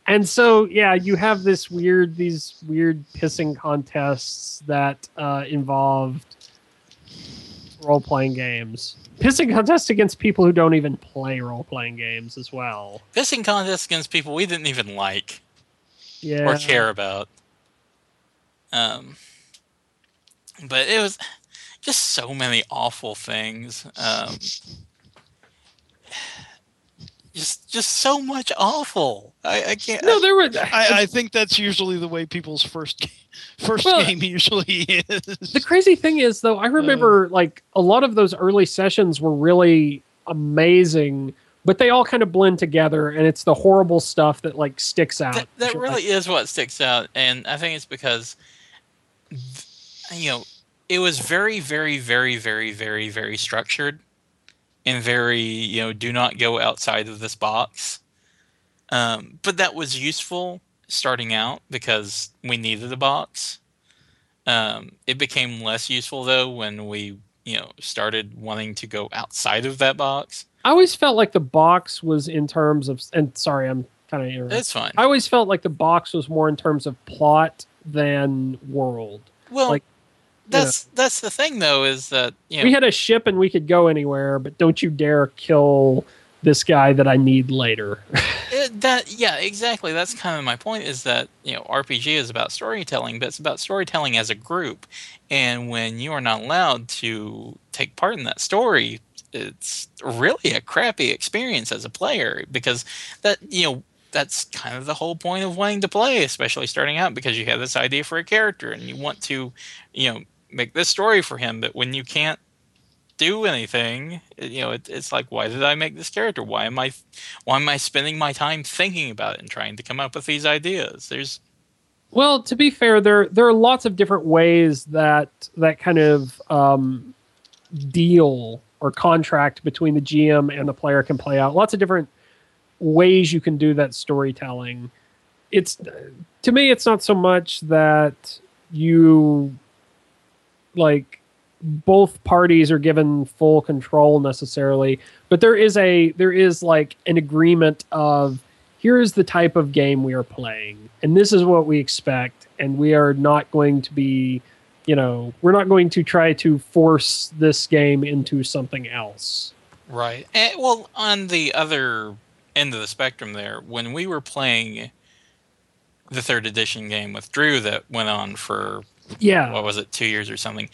And so, yeah, you have this weird, these weird pissing contests that uh, involved role playing games. Pissing contests against people who don't even play role playing games as well. pissing contests against people we didn't even like Yeah. or care about. Um, but it was just so many awful things. Um, just, just so much awful. I, I can't. No, there were. I, I think that's usually the way people's first ga- first Well, game usually is. the crazy thing is though i remember uh. like a lot of those early sessions were really amazing but they all kind of blend together and it's the horrible stuff that like sticks out that, that Like, really is what sticks out and i think it's because you know it was very very very very very very structured and very you know do not go outside of this box. Um, but that was useful starting out because we needed a box. Um, it became less useful though when we you know started wanting to go outside of that box. I always felt like the box was in terms of and sorry i'm kind of interrupting. it's fine. I always felt like the box was more in terms of plot than world. Well like, that's that's the thing though is that you know we had a ship and we could go anywhere but don't you dare kill this guy that i need later It, uh, that yeah, exactly. That's kind of my point. Is that you know RPG is about storytelling, but it's about storytelling as a group. And when you are not allowed to take part in that story, it's really a crappy experience as a player because that you know that's kind of the whole point of wanting to play, especially starting out, because you have this idea for a character and you want to, you know, make this story for him. But when you can't do anything, you know, it, it's like, why did I make this character? Why am I, why am I spending my time thinking about it and trying to come up with these ideas? There's, Well, to be fair, there there are lots of different ways that that kind of um, deal or contract between the GM and the player can play out. Lots of different ways you can do that storytelling. It's to me, it's not so much that you like both parties are given full control necessarily, but there is a there is like an agreement of here's the type of game we are playing, and this is what we expect, and we are not going to be, you know, we're not going to try to force this game into something else. Right. And, well, on the other end of the spectrum, there, when we were playing the third edition game with Drew that went on for Yeah, what was it, two years or something.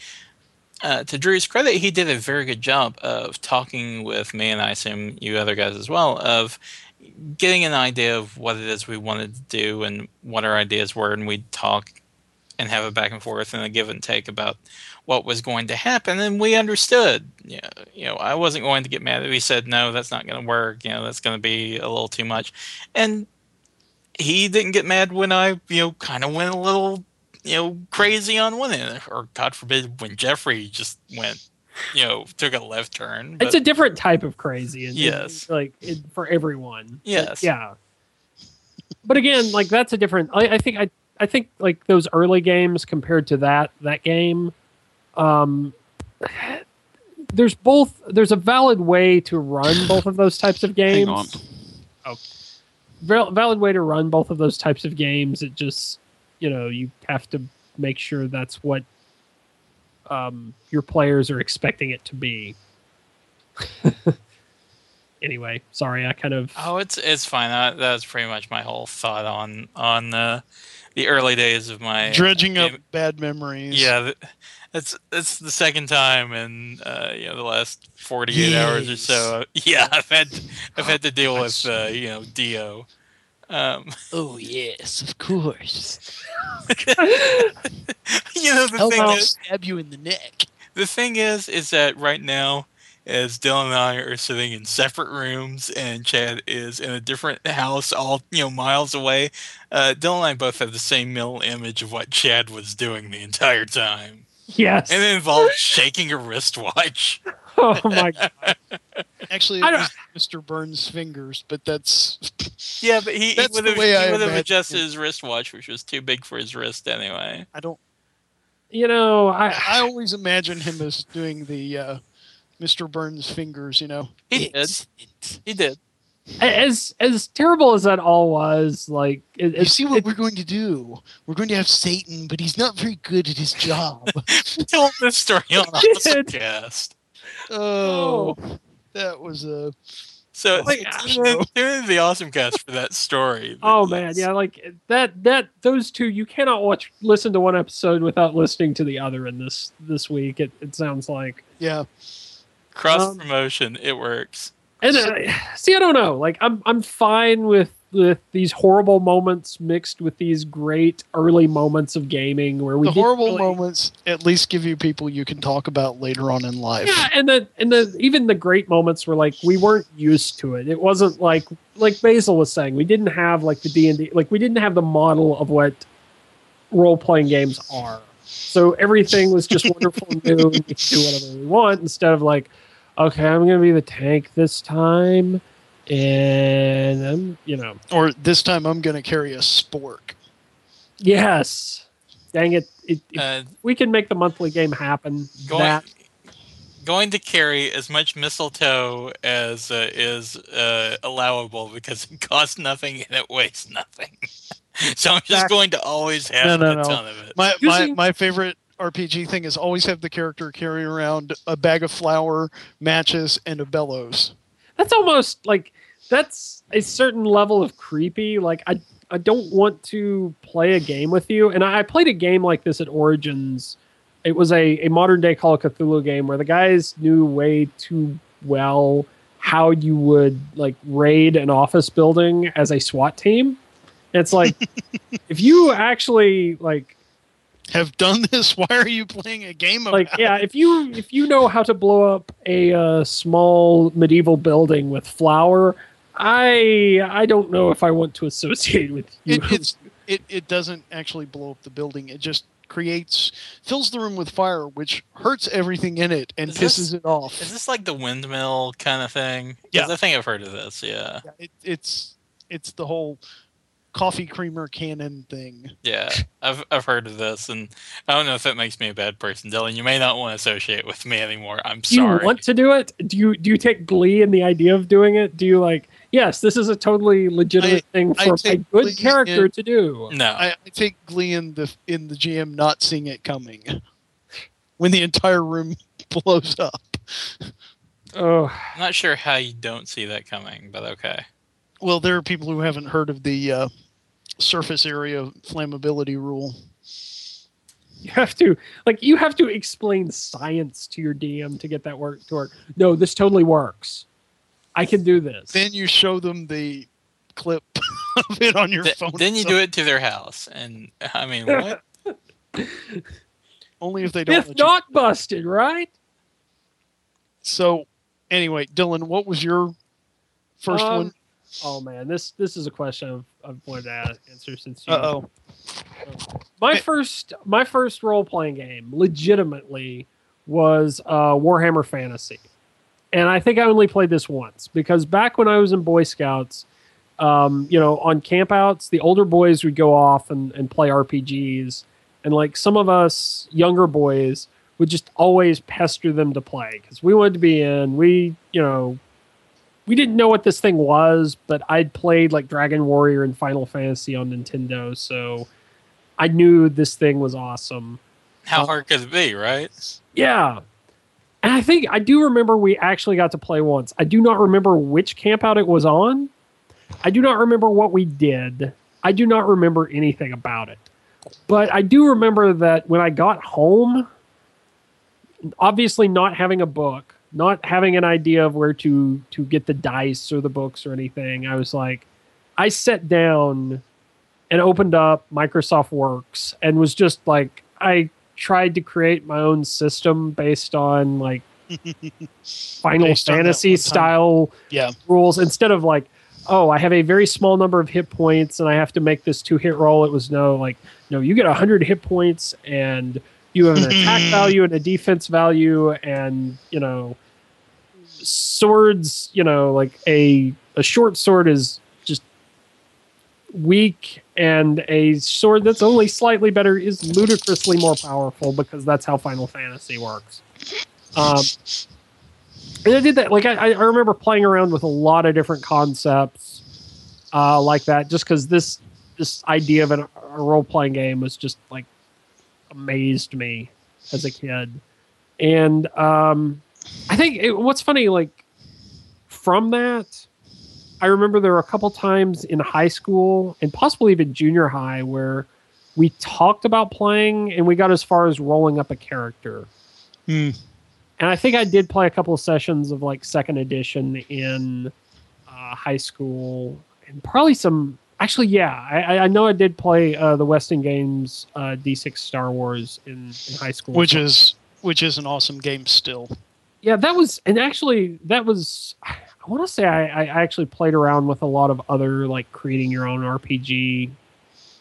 Uh, to Drew's credit, he did a very good job of talking with me, and I assume you other guys as well, of getting an idea of what it is we wanted to do and what our ideas were, and we'd talk and have a back and forth and a give and take about what was going to happen, and we understood. You know, you know I wasn't going to get mad we said no, that's not going to work. You know, that's going to be a little too much, and he didn't get mad when I, you know, kind of went a little you know, crazy on one end, or God forbid, when Jeffrey just went, you know, took a left turn. it's a different type of crazy. and- Yes. like it, for everyone. But, Yes. yeah. But again, like that's a different. I, I think I I think like those early games compared to that that game, um, there's both there's a valid way to run both of those types of games. Hang on. Val- valid way to run both of those types of games. It just you know you have to make sure that's what um, your players are expecting it to be. anyway, sorry, I kind of oh, it's it's fine. That, that's pretty much my whole thought on on uh, the early days of my Dredging up game- bad memories. Yeah, th- that's that's the second time in uh, you know the last forty eight hours or so. Yeah, I've had I've had to deal with uh, you know Dio. Um, Oh yes, of course. you know the thing about is, stab you in the neck? the thing is is that right now as dylan and i are sitting in separate rooms and chad is in a different house all you know miles away uh, dylan and i both have the same mental image of what chad was doing the entire time yes. and it involved shaking a wristwatch oh my god. Actually, it was Mr. Burns' fingers, but that's yeah but he, he That's would have, he would have adjusted it. his wristwatch which was too big for his wrist anyway I don't. You know, I I always imagine him as doing the uh, Mr. Burns' fingers. You know. he did he did as as terrible as that all was, like it, You it- see what it- we're going to do? We're going to have Satan, but he's not very good at his job. tell this story on the did. podcast oh, that was a. so Like, tune in- tune the awesome cast for that story Oh man, because- yeah, like that that those two you cannot watch listen to one episode without listening to the other in this this week. It it sounds like. Yeah, cross Um, promotion it works And uh, see, I don't know. Like I'm I'm fine with with these horrible moments mixed with these great early moments of gaming where we the horrible really- moments at least give you people you can talk about later on in life. Yeah, and the and the even the great moments were like we weren't used to it. It wasn't like like Basil was saying. We didn't have like the D and D like we didn't have the model of what role playing games are. So everything was just wonderful and new, and we could do whatever we want instead of like, okay, I'm gonna be the tank this time, and I'm you know Or this time I'm going to carry a spork. yes, dang it, it, if uh, we can make the monthly game happen. going that going to carry as much mistletoe as uh, is uh, allowable because it costs nothing and it weighs nothing so i'm just Exactly. going to always have No, no, a no. ton of it My my, my favorite RPG thing is always have the character carry around a bag of flour, matches, and a bellows. that's almost like that's a certain level of creepy. Like I I don't want to play a game with you. And I, I played a game like this at Origins. It was a, a modern day Call of Cthulhu game where the guys knew way too well how you would like raid an office building as a SWAT team. It's like if you actually like Have done this? Why are you playing a game about? like yeah if you if you know how to blow up a uh, small medieval building with flour i i don't know if i want to associate with you it, it's it, it doesn't actually blow up the building. It just creates fills the room with fire, which hurts everything in it and Is pisses this- it off. Is this like the windmill kind of thing? Yeah. I think I've heard of this. Yeah. Yeah, it, it's it's the whole coffee creamer cannon thing. Yeah. I've I've heard of this, and I don't know if that makes me a bad person, Dylan. You may not want to associate with me anymore. I'm Do you want to do it? Do you do you take glee in the idea of doing it? Do you like? Yes, this is a totally legitimate thing for a take glee good character in- to do. no. I, I take glee in the in the GM not seeing it coming when the entire room blows up. Oh, I'm not sure how you don't see that coming, but okay. Well, there are people who haven't heard of the uh, surface area flammability rule. you have to like you have to explain science to your DM to get that work to work. No, this totally works. I can do this. Then you show them the clip of it on your Th- phone. then you do it to their house, and I mean, what? only if they don't. if let you- busted, right? So, anyway, Dylan, what was your first Um, one? Oh man, this this is a question I've, I've wanted to ask, answer since you. Oh. My Hey. first my first role playing game, legitimately, was uh, Warhammer Fantasy, and I think I only played this once because back when I was in Boy Scouts, um, you know, on campouts, the older boys would go off and, and play RPGs, and like some of us younger boys would just always pester them to play because we wanted to be in. We, you know, we didn't know what this thing was, but I'd played like Dragon Warrior and Final Fantasy on Nintendo, so I knew this thing was awesome. How hard could it be, right? Yeah. And I think I do remember we actually got to play once. I do not remember which campout it was on. I do not remember what we did. I do not remember anything about it. But I do remember that when I got home, obviously not having a book, not having an idea of where to to get the dice or the books or anything, I was like I sat down and opened up Microsoft Works and was just like I tried to create my own system based on like Final Based Fantasy style Yeah. rules instead of like oh I have a very small number of hit points and I have to make this two hit roll it was no like no you get 100 hit points and you have an attack value and a defense value and you know swords you know like a a short sword is just weak and a sword that's only slightly better is ludicrously more powerful because that's how final fantasy works. Um and i did that like i, I remember playing around with a lot of different concepts uh like that just because this this idea of an, a role-playing game was just like amazed me as a kid and um i think it, what's funny like from that i remember there were a couple times in high school and possibly even junior high where we talked about playing and we got as far as rolling up a character Hmm. and i think i did play a couple of sessions of like second edition in uh, high school and probably some actually yeah i, I- know i did play uh, the West End Games uh, d6 star wars in, in high school Which is which is an awesome game still. yeah that was and actually that was i want to say I, I actually played around with a lot of other like creating your own rpg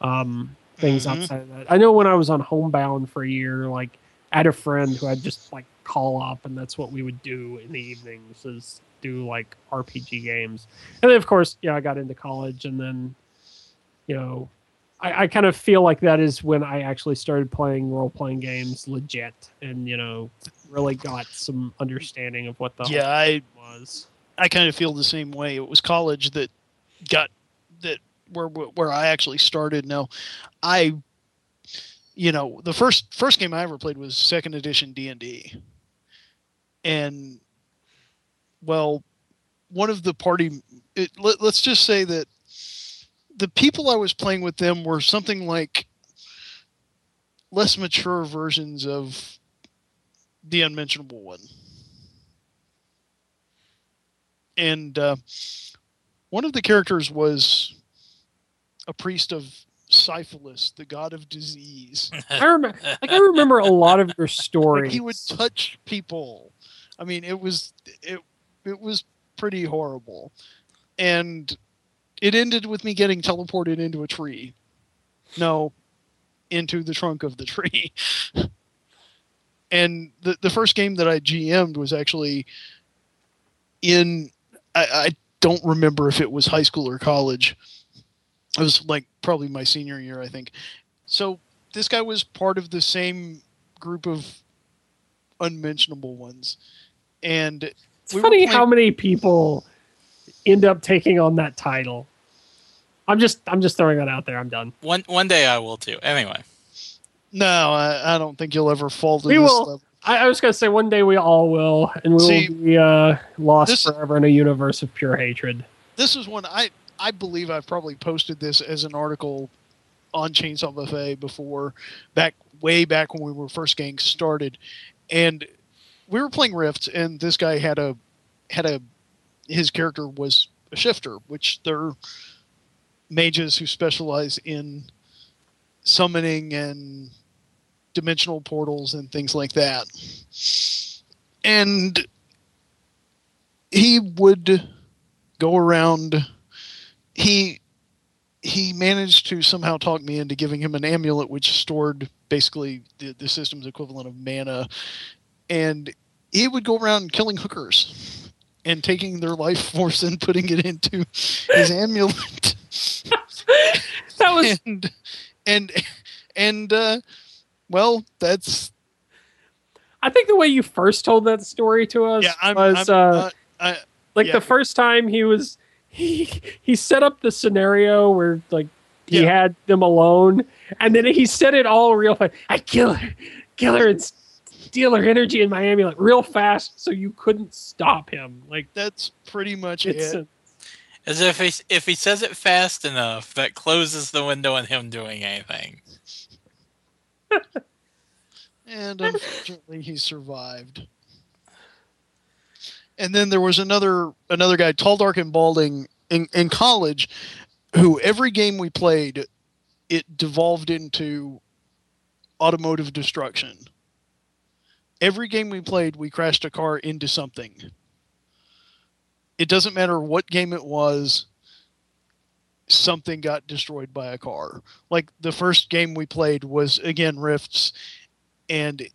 um things Mhm. outside of that i know when i was on homebound for a year like i had a friend who i'd just like call up and that's what we would do in the evenings is do like rpg games and then of course yeah i got into college and then you know I, I kind of feel like that is when I actually started playing role playing games legit and you know really got some understanding of what the Yeah, I was. I kind of feel the same way. It was college that got that where where I actually started. Now, I, you know, the first first game I ever played was second edition D and D, and well, one of the party. It, let, let's just say that the people I was playing with them were something like less mature versions of the unmentionable one and uh, one of the characters was a priest of syphilis, the god of disease. I remember, like I remember a lot of your stories. Like he would touch people. I mean, it was it it was pretty horrible, and it ended with me getting teleported into a tree. No, into the trunk of the tree. and the the first game that I GM'd was actually in I, I don't remember if it was high school or college. It was like probably my senior year, I think. So this guy was part of the same group of unmentionable ones, and It's we funny playing- how many people end up taking on that title. I'm just I'm just throwing that out there. I'm done. One one day I will too. Anyway, no, I, I don't think you'll ever fall to We this will. level. I, I was gonna say one day we all will, and we See, will be uh, lost this- forever in a universe of pure hatred. This is one I I believe I've probably posted this as an article on Chainsaw Buffet before, back way back when we were first getting started, and we were playing Rift, and this guy had a had a his character was a shifter, which they're mages who specialize in summoning and dimensional portals and things like that. And he would go around he he managed to somehow talk me into giving him an amulet which stored basically the, the system's equivalent of mana and he would go around killing hookers and taking their life force and putting it into his amulet That was and and and uh well that's I think the way you first told that story to us yeah i'm, was I'm uh, I, like yeah. the first time he was he he set up the scenario where like he Yeah. had them alone, and then he said it all real fast. I kill her, kill her, and steal her energy in Miami like real fast, so you couldn't stop him. Like that's pretty much it's it as if he if he says it fast enough, that closes the window on him doing anything. and unfortunately he survived and then there was another another guy tall dark and balding in, in college who every game we played it devolved into automotive destruction every game we played we crashed a car into something it doesn't matter what game it was something got destroyed by a car like the first game we played was again rifts and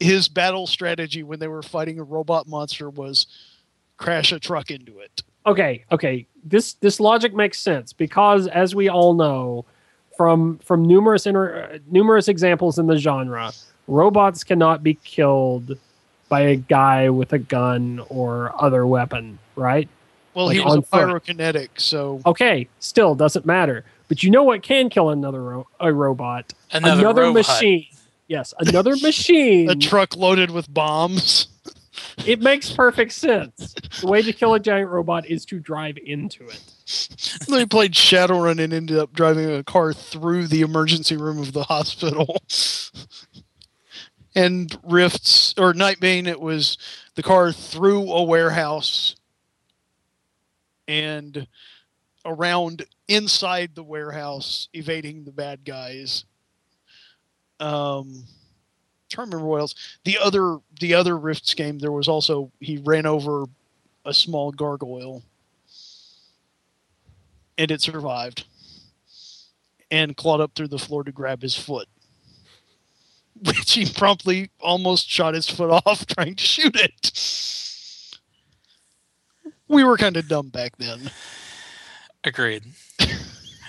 his battle strategy when they were fighting a robot monster was crash a truck into it. okay, okay. This this logic makes sense because, as we all know, from from numerous inter, numerous examples in the genre, robots cannot be killed by a guy with a gun or other weapon, right? Well, Like he was a pyrokinetic, so Okay, still doesn't matter. But you know what can kill another ro- a robot? Another, robot. machine. Yes, another machine. a truck loaded with bombs. it makes perfect sense. The way to kill a giant robot is to drive into it. they played Shadowrun and ended up driving a car through the emergency room of the hospital. And Rifts or Nightbane, it was the car through a warehouse and around inside the warehouse, evading the bad guys. Um, trying to remember what else. The other the other Rifts game, there was also he ran over a small gargoyle and it survived and clawed up through the floor to grab his foot which he promptly almost shot his foot off trying to shoot it we were kind of dumb back then Agreed.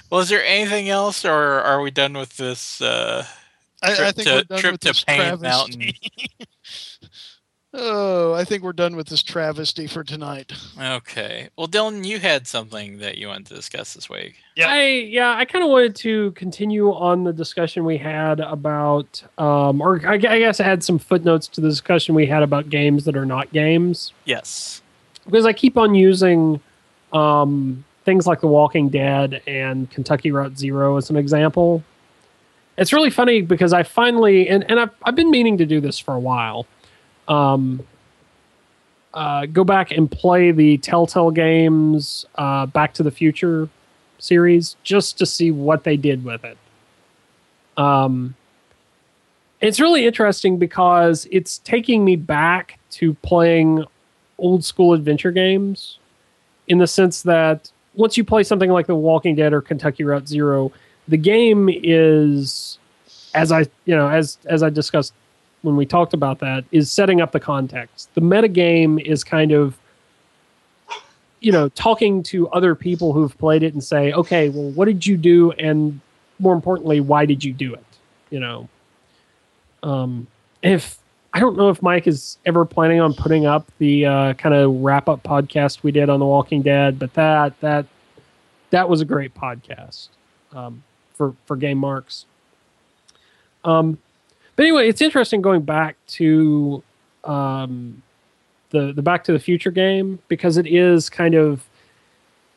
well, is there anything else, or are we done with this? Uh, I, I Trip think to- we're done trip with to this Pain travesty. oh, I think we're done with this travesty for tonight. okay. Well, Dylan, you had something that you wanted to discuss this week. Yeah. I yeah, I kind of wanted to continue on the discussion we had about, um, or I, I guess I had some footnotes to the discussion we had about games that are not games Yes. because I keep on using um, things like The Walking Dead and Kentucky Route Zero as an example. It's really funny because I finally and, and I've, I've been meaning to do this for a while. Um, uh, go back and play the Telltale games uh, Back to the Future series just to see what they did with it. Um, it's really interesting because it's taking me back to playing old school adventure games in the sense that once you play something like The Walking Dead or Kentucky Route Zero, the game is as I you know as as I discussed when we talked about that is setting up the context. The metagame is kind of you know talking to other people who've played it and say, okay, well, what did you do, and more importantly, why did you do it? You know, um, if I don't know if Mike is ever planning on putting up the uh, kind of wrap up podcast we did on The Walking Dead, but that that that was a great podcast um, for for game marks. Um, but anyway, it's interesting going back to um, the the Back to the Future game because it is kind of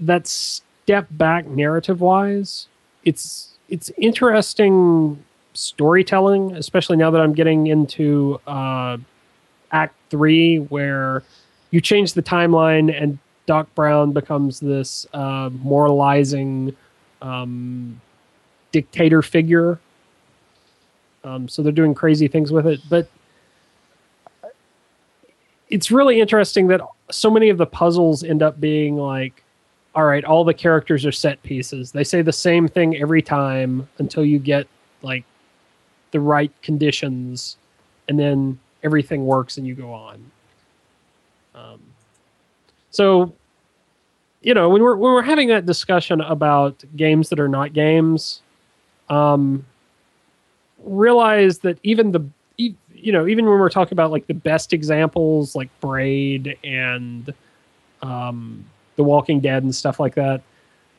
that step back narrative wise. It's it's interesting storytelling, especially now that I'm getting into uh, Act Three, where you change the timeline and Doc Brown becomes this uh, moralizing um, dictator figure. Um, so they're doing crazy things with it, but it's really interesting that so many of the puzzles end up being like, all right, all the characters are set pieces. They say the same thing every time until you get like the right conditions, and then everything works and you go on. Um, so, you know, when we're when we're having that discussion about games that are not games, um, realize that even the you know even when we're talking about like the best examples like Braid and um, The Walking Dead and stuff like that,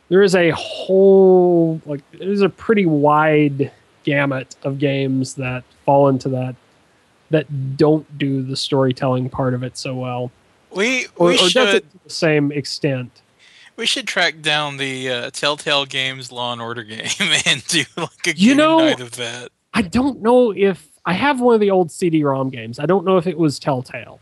there is a whole like there's a pretty wide gamut of games that fall into that that don't do the storytelling part of it so well We or, we or does should to the same extent. we should track down the uh, Telltale Games Law and Order game and do like a You game know- night of that. I don't know if I have one of the old CD-ROM games. I don't know if it was Telltale,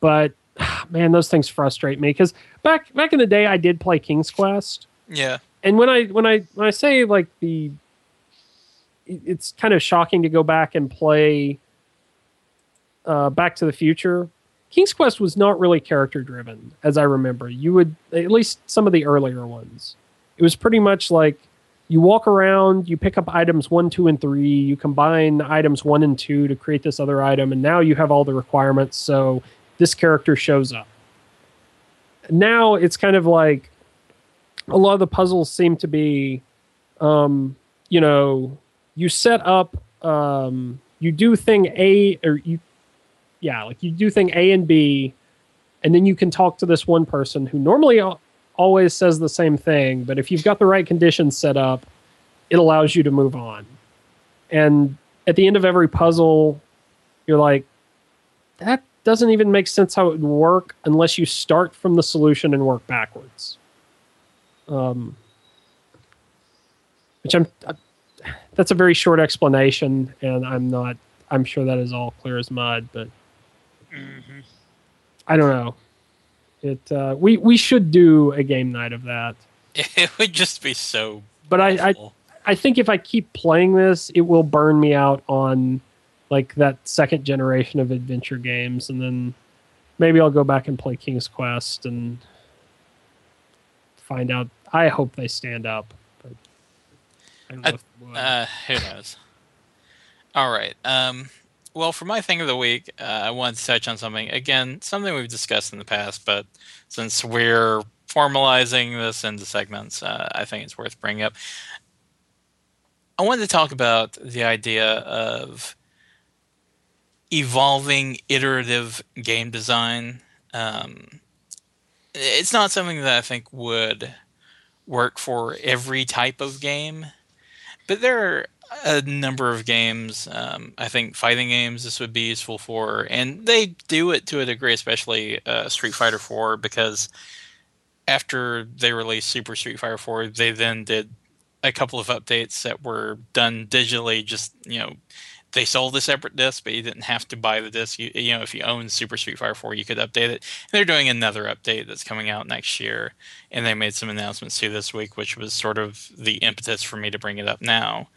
but man, those things frustrate me because back back in the day, I did play King's Quest, Yeah, and when I when I when I say like the, it's kind of shocking to go back and play. Uh, Back to the Future, King's Quest was not really character driven, as I remember. You would at least some of the earlier ones. It was pretty much like you walk around, you pick up items one, two, and three. You combine items one and two to create this other item, and now you have all the requirements. So this character shows up. Now it's kind of like a lot of the puzzles seem to be, um, you know, you set up, um, you do thing A, or you, yeah, like you do thing A and B, and then you can talk to this one person who normally al- always says the same thing, but if you've got the right conditions set up, it allows you to move on. And at the end of every puzzle, you're like, that doesn't even make sense how it would work unless you start from the solution and work backwards. Um, which I'm, I, that's a very short explanation, and I'm not, I'm sure that is all clear as mud, but Mm-hmm. I don't know. It, uh, we, we should do a game night of that. it would just be so. But I, I. I think if I keep playing this, it will burn me out on like that second generation of adventure games, and then maybe I'll go back and play King's Quest and find out. I hope they stand up, but I don't know if they. Uh, who knows? All right. Um, well, for my thing of the week, uh, I wanted to touch on something again, something we've discussed in the past, but since we're formalizing this into segments, uh, I think it's worth bringing up. I wanted to talk about the idea of evolving iterative game design. Um, it's not something that I think would work for every type of game, but there are a number of games. Um, I think fighting games this would be useful for, and they do it to a degree, especially uh, Street Fighter 4, because after they released Super Street Fighter 4, they then did a couple of updates that were done digitally. Just you know, they sold a separate disc, but you didn't have to buy the disc. You, you know, if you own Super Street Fighter 4, you could update it. And they're doing another update that's coming out next year, and they made some announcements too this week, which was sort of the impetus for me to bring it up now.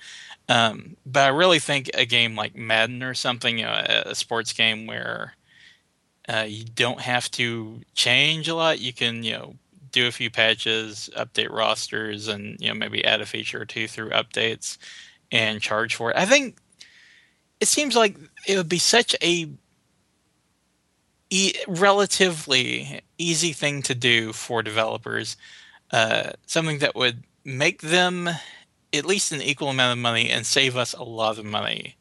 Um, but I really think a game like Madden or something, you know, a, a sports game where uh, you don't have to change a lot. You can, you know, do a few patches, update rosters, and you know maybe add a feature or two through updates. and charge for it. I think it seems like it would be such a e- relatively easy thing to do for developers. Uh, something that would make them at least an equal amount of money and save us a lot of money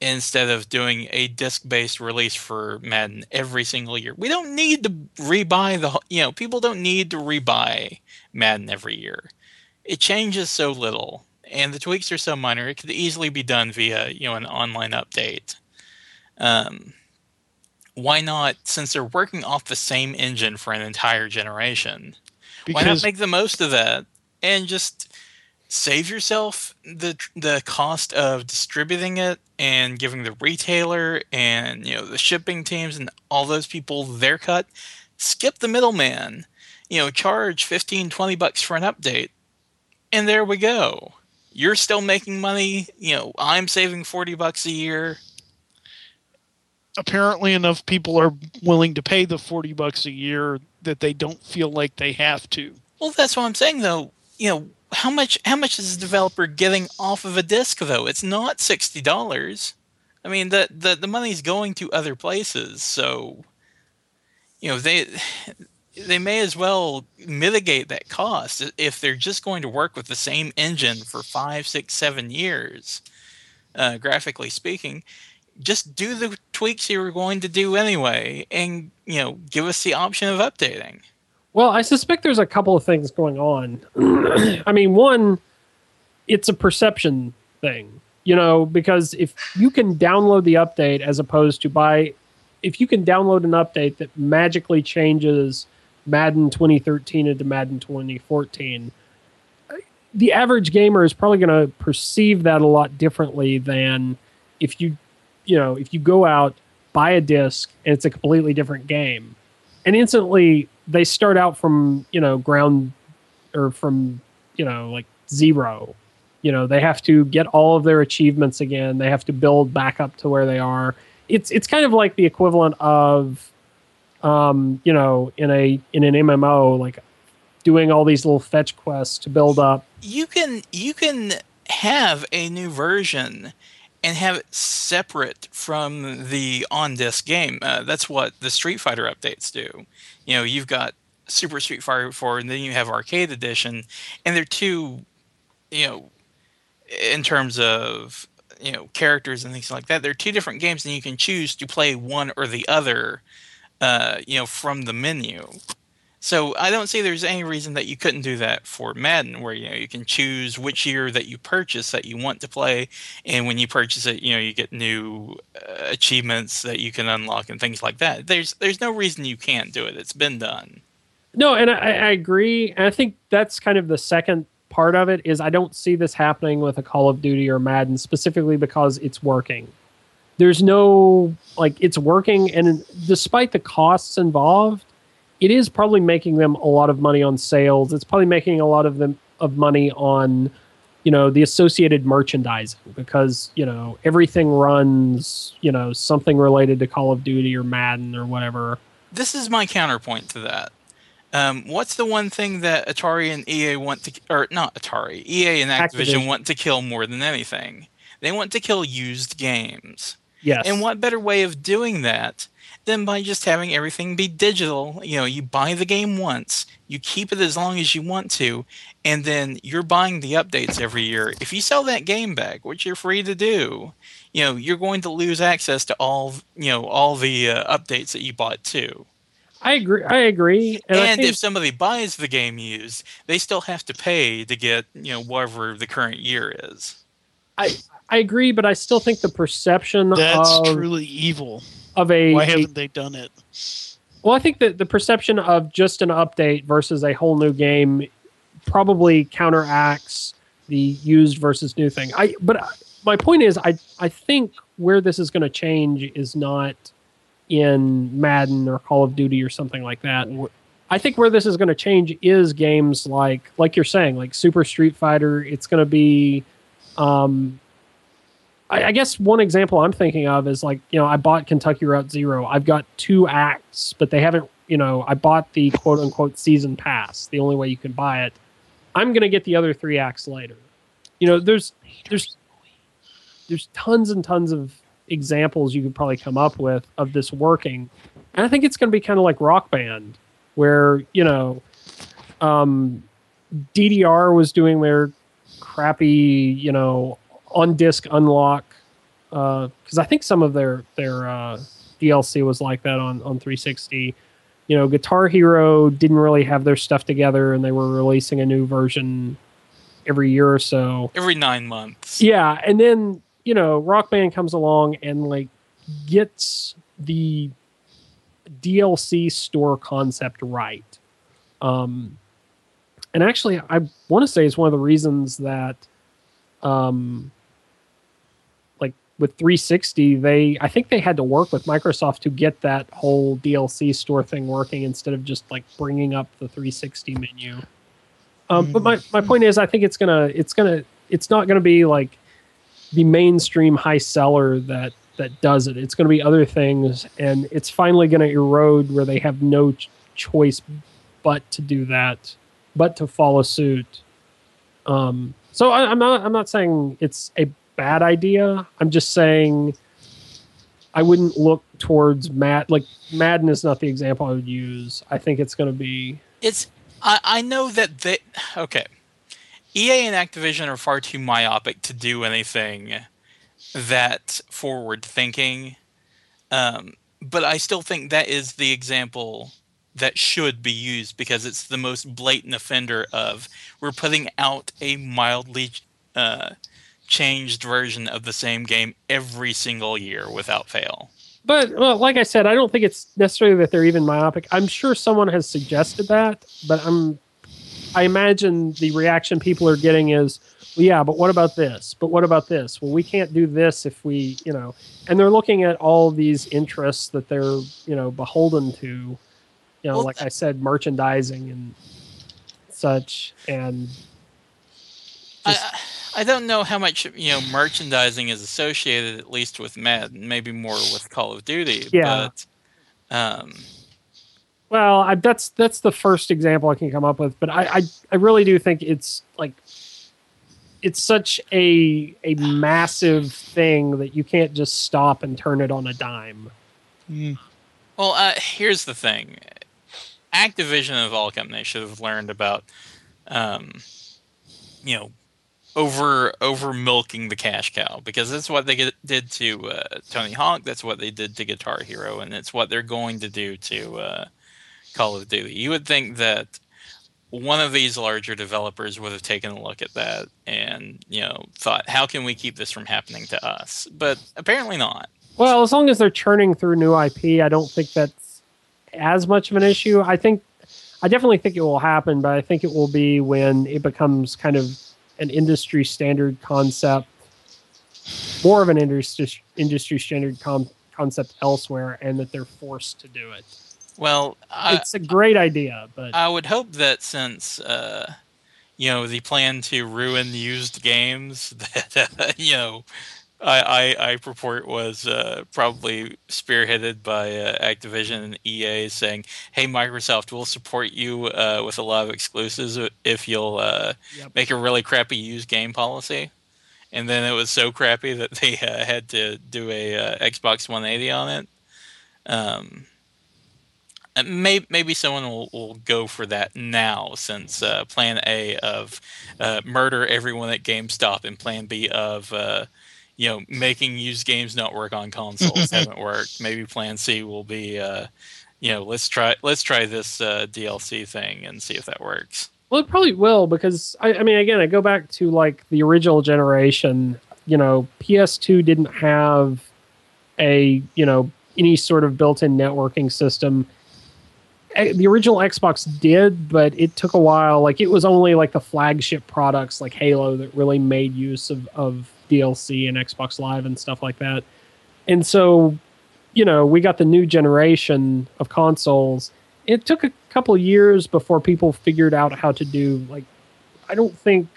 instead of doing a disc-based release for Madden every single year. We don't need to rebuy the you know, people don't need to rebuy Madden every year. It changes so little and the tweaks are so minor it could easily be done via, you know, an online update. Um why not since they're working off the same engine for an entire generation? why not make the most of that and just save yourself the the cost of distributing it and giving the retailer and you know the shipping teams and all those people their cut skip the middleman you know charge 15 20 bucks for an update and there we go you're still making money you know i'm saving 40 bucks a year apparently enough people are willing to pay the 40 bucks a year that they don't feel like they have to. Well, that's what I'm saying though. You know, how much how much is the developer getting off of a disc though? It's not sixty dollars. I mean, the, the the money's going to other places, so you know they they may as well mitigate that cost if they're just going to work with the same engine for five, six, seven years. Uh, graphically speaking, just do the tweaks you were going to do anyway, and you know, give us the option of updating. Well, I suspect there's a couple of things going on. I mean, one, it's a perception thing, you know, because if you can download the update as opposed to buy, if you can download an update that magically changes Madden 2013 into Madden 2014, the average gamer is probably going to perceive that a lot differently than if you, you know, if you go out, buy a disc, and it's a completely different game. And instantly they start out from you know ground or from you know like zero you know they have to get all of their achievements again they have to build back up to where they are it's it's kind of like the equivalent of um you know in a in an mmo like doing all these little fetch quests to build up you can you can have a new version and have it separate from the on disc game. Uh, that's what the Street Fighter updates do. You know, you've got Super Street Fighter 4, and then you have Arcade Edition, and they're two, you know, in terms of you know characters and things like that. They're two different games, and you can choose to play one or the other. Uh, you know, from the menu. So I don't see there's any reason that you couldn't do that for Madden, where you know you can choose which year that you purchase that you want to play, and when you purchase it, you know you get new uh, achievements that you can unlock and things like that. There's there's no reason you can't do it. It's been done. no and I, I agree and i think that's kind of the second part of it is i don't see this happening with a call of duty or madden specifically because it's working there's no like it's working and despite the costs involved it is probably making them a lot of money on sales it's probably making a lot of them of money on you know the associated merchandising because you know everything runs you know something related to call of duty or madden or whatever This is my counterpoint to that. Um, what's the one thing that Atari and EA want to, or not Atari, EA and Activision, Activision. want to kill more than anything? They want to kill used games. yes And what better way of doing that than by just having everything be digital? You know, you buy the game once, you keep it as long as you want to, and then you're buying the updates every year. If you sell that game back, which you're free to do, you know, you're going to lose access to all, you know, all the uh, updates that you bought too. I agree. I agree. And, And, I think, if somebody buys the game used, they still have to pay to get, you know, whatever the current year is. I I agree, but I still think the perception of That's of, truly evil. Of a, Why haven't they done it? well, I think that the perception of just an update versus a whole new game probably counteracts the used versus new thing. I but I- my point is, I I think where this is going to change is not in Madden or Call of Duty or something like that. I think where this is going to change is games like like you're saying, like Super Street Fighter. It's going to be, um, I, I guess one example I'm thinking of is like you know I bought Kentucky Route Zero. I've got two acts, but they haven't. You know, I bought the quote unquote season pass. The only way you can buy it. I'm going to get the other three acts later. You know, there's there's there's tons and tons of examples you could probably come up with of this working, and I think it's going to be kind of like Rock Band, where you know, um, DDR was doing their crappy, you know, on disc unlock because I think some of their their uh, DLC was like that on on 360. You know, Guitar Hero didn't really have their stuff together, and they were releasing a new version every year or so. Every nine months. Yeah, and then you know, Rock Band comes along and like gets the DLC store concept right. Um, and actually, I want to say it's one of the reasons that, um, with 360, they I think they had to work with Microsoft to get that whole DLC store thing working instead of just like bringing up the 360 menu. Um, but my, my point is, I think it's gonna it's gonna it's not gonna be like the mainstream high seller that that does it. It's going to be other things, and it's finally going to erode where they have no ch- choice but to do that, but to follow suit. Um, so I, I'm not I'm not saying it's a bad idea. I'm just saying I wouldn't look towards Mad like Madden is not the example I would use. I think it's going to be It's I, I know that they okay. EA and Activision are far too myopic to do anything that forward thinking. Um, but I still think that is the example that should be used because it's the most blatant offender of we're putting out a mildly uh, changed version of the same game every single year without fail. But well, like I said, I don't think it's necessarily that they're even myopic. I'm sure someone has suggested that, but I'm I imagine the reaction people are getting is, well, yeah, but what about this? But what about this? Well, we can't do this if we, you know, and they're looking at all these interests that they're, you know, beholden to, you know, Well, like I said, merchandising and such, and I, I don't know how much you know merchandising is associated, at least with Madden, maybe more with Call of Duty. Yeah. But um, Well, I, that's that's the first example I can come up with, but I, I I really do think it's like it's such a a massive thing that you can't just stop and turn it on a dime. Mm. well, uh, here's the thing: Activision of all companies should have learned about, um, you know, over over milking the cash cow because that's what they did to uh, Tony Hawk. That's what they did to Guitar Hero, and it's what they're going to do to uh, Call of Duty. You would think that one of these larger developers would have taken a look at that and you know thought, how can we keep this from happening to us? But apparently not. Well, as long as they're churning through new IP, I don't think that's as much of an issue. I think I definitely think it will happen, but I think it will be when it becomes kind of an industry standard concept, more of an industry industry standard com- concept elsewhere, and that they're forced to do it. Well, I, it's a great idea, but I would hope that since uh, you know the plan to ruin used games that uh, you know I, I, I purport was uh, probably spearheaded by uh, Activision and EA saying, "Hey, Microsoft, we'll support you uh, with a lot of exclusives if you'll uh, Yep. make a really crappy used game policy." And then it was so crappy that they uh, had to do a uh, Xbox 180 on it. Um, and may, maybe someone will, will go for that now, since uh, Plan A of uh, murder everyone at GameStop and Plan B of uh, you know making used games not work on consoles haven't worked. Maybe Plan C will be uh, you know let's try let's try this uh, DLC thing and see if that works. Well, it probably will because I, I mean, again, I go back to like the original generation. You know, PS2 didn't have a you know any sort of built-in networking system. The original Xbox did, but it took a while. Like it was only like the flagship products like Halo that really made use of, of DLC and Xbox Live and stuff like that. And so, you know, we got the new generation of consoles. It took a couple years before people figured out how to do like i don't think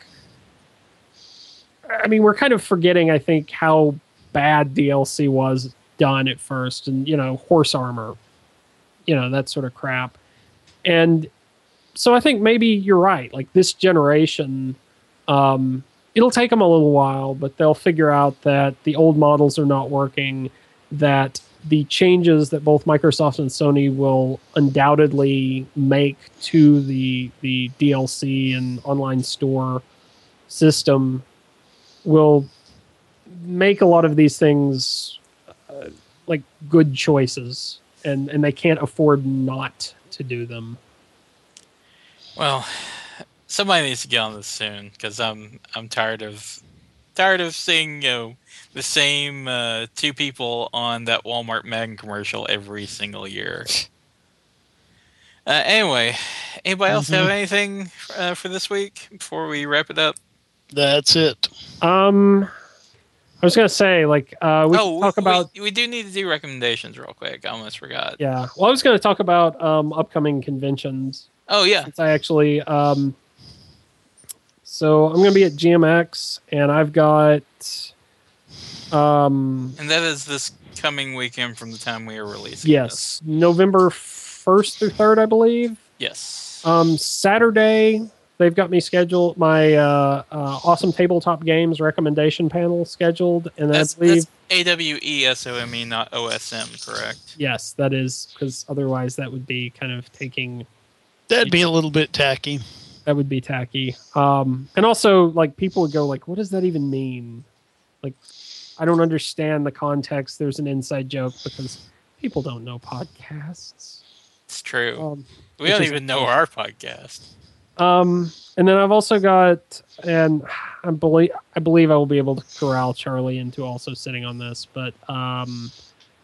i mean we're kind of forgetting i think how bad dlc was done at first and you know horse armor you know that sort of crap. And so i think maybe you're right. Like this generation um it'll take them a little while, but they'll figure out that the old models are not working. That the changes that both Microsoft and Sony will undoubtedly make to the the DLC and online store system will make a lot of these things uh, like good choices, and and they can't afford not to do them. Well, somebody needs to get on this soon because I'm I'm tired of tired of seeing you know the same uh, two people on that Walmart Madden commercial every single year. Uh, anyway, anybody else have anything uh, for this week before we wrap it up? That's it. Um, I was gonna say like uh, we oh, talk we, about we, we do need to do recommendations real quick. I almost forgot. yeah. Well, I was gonna talk about um upcoming conventions. Oh yeah, since I actually um so I'm gonna be at GMX and I've got um and that is this coming weekend from the time we are releasing. yes November first through third I believe. Yes. Um Saturday they've got me scheduled my uh, uh awesome tabletop games recommendation panel scheduled and that's, I believe that's A W E S O M E, not O S M, correct? yes that is because otherwise that would be kind of taking That'd be a little bit tacky. That would be tacky. Um and also like people would go like what does that even mean? Like i don't understand the context. There's an inside joke because people don't know podcasts. It's true. um we don't is- even know our podcast. um and then i've also got and i believe i believe i will be able to corral charlie into also sitting on this but um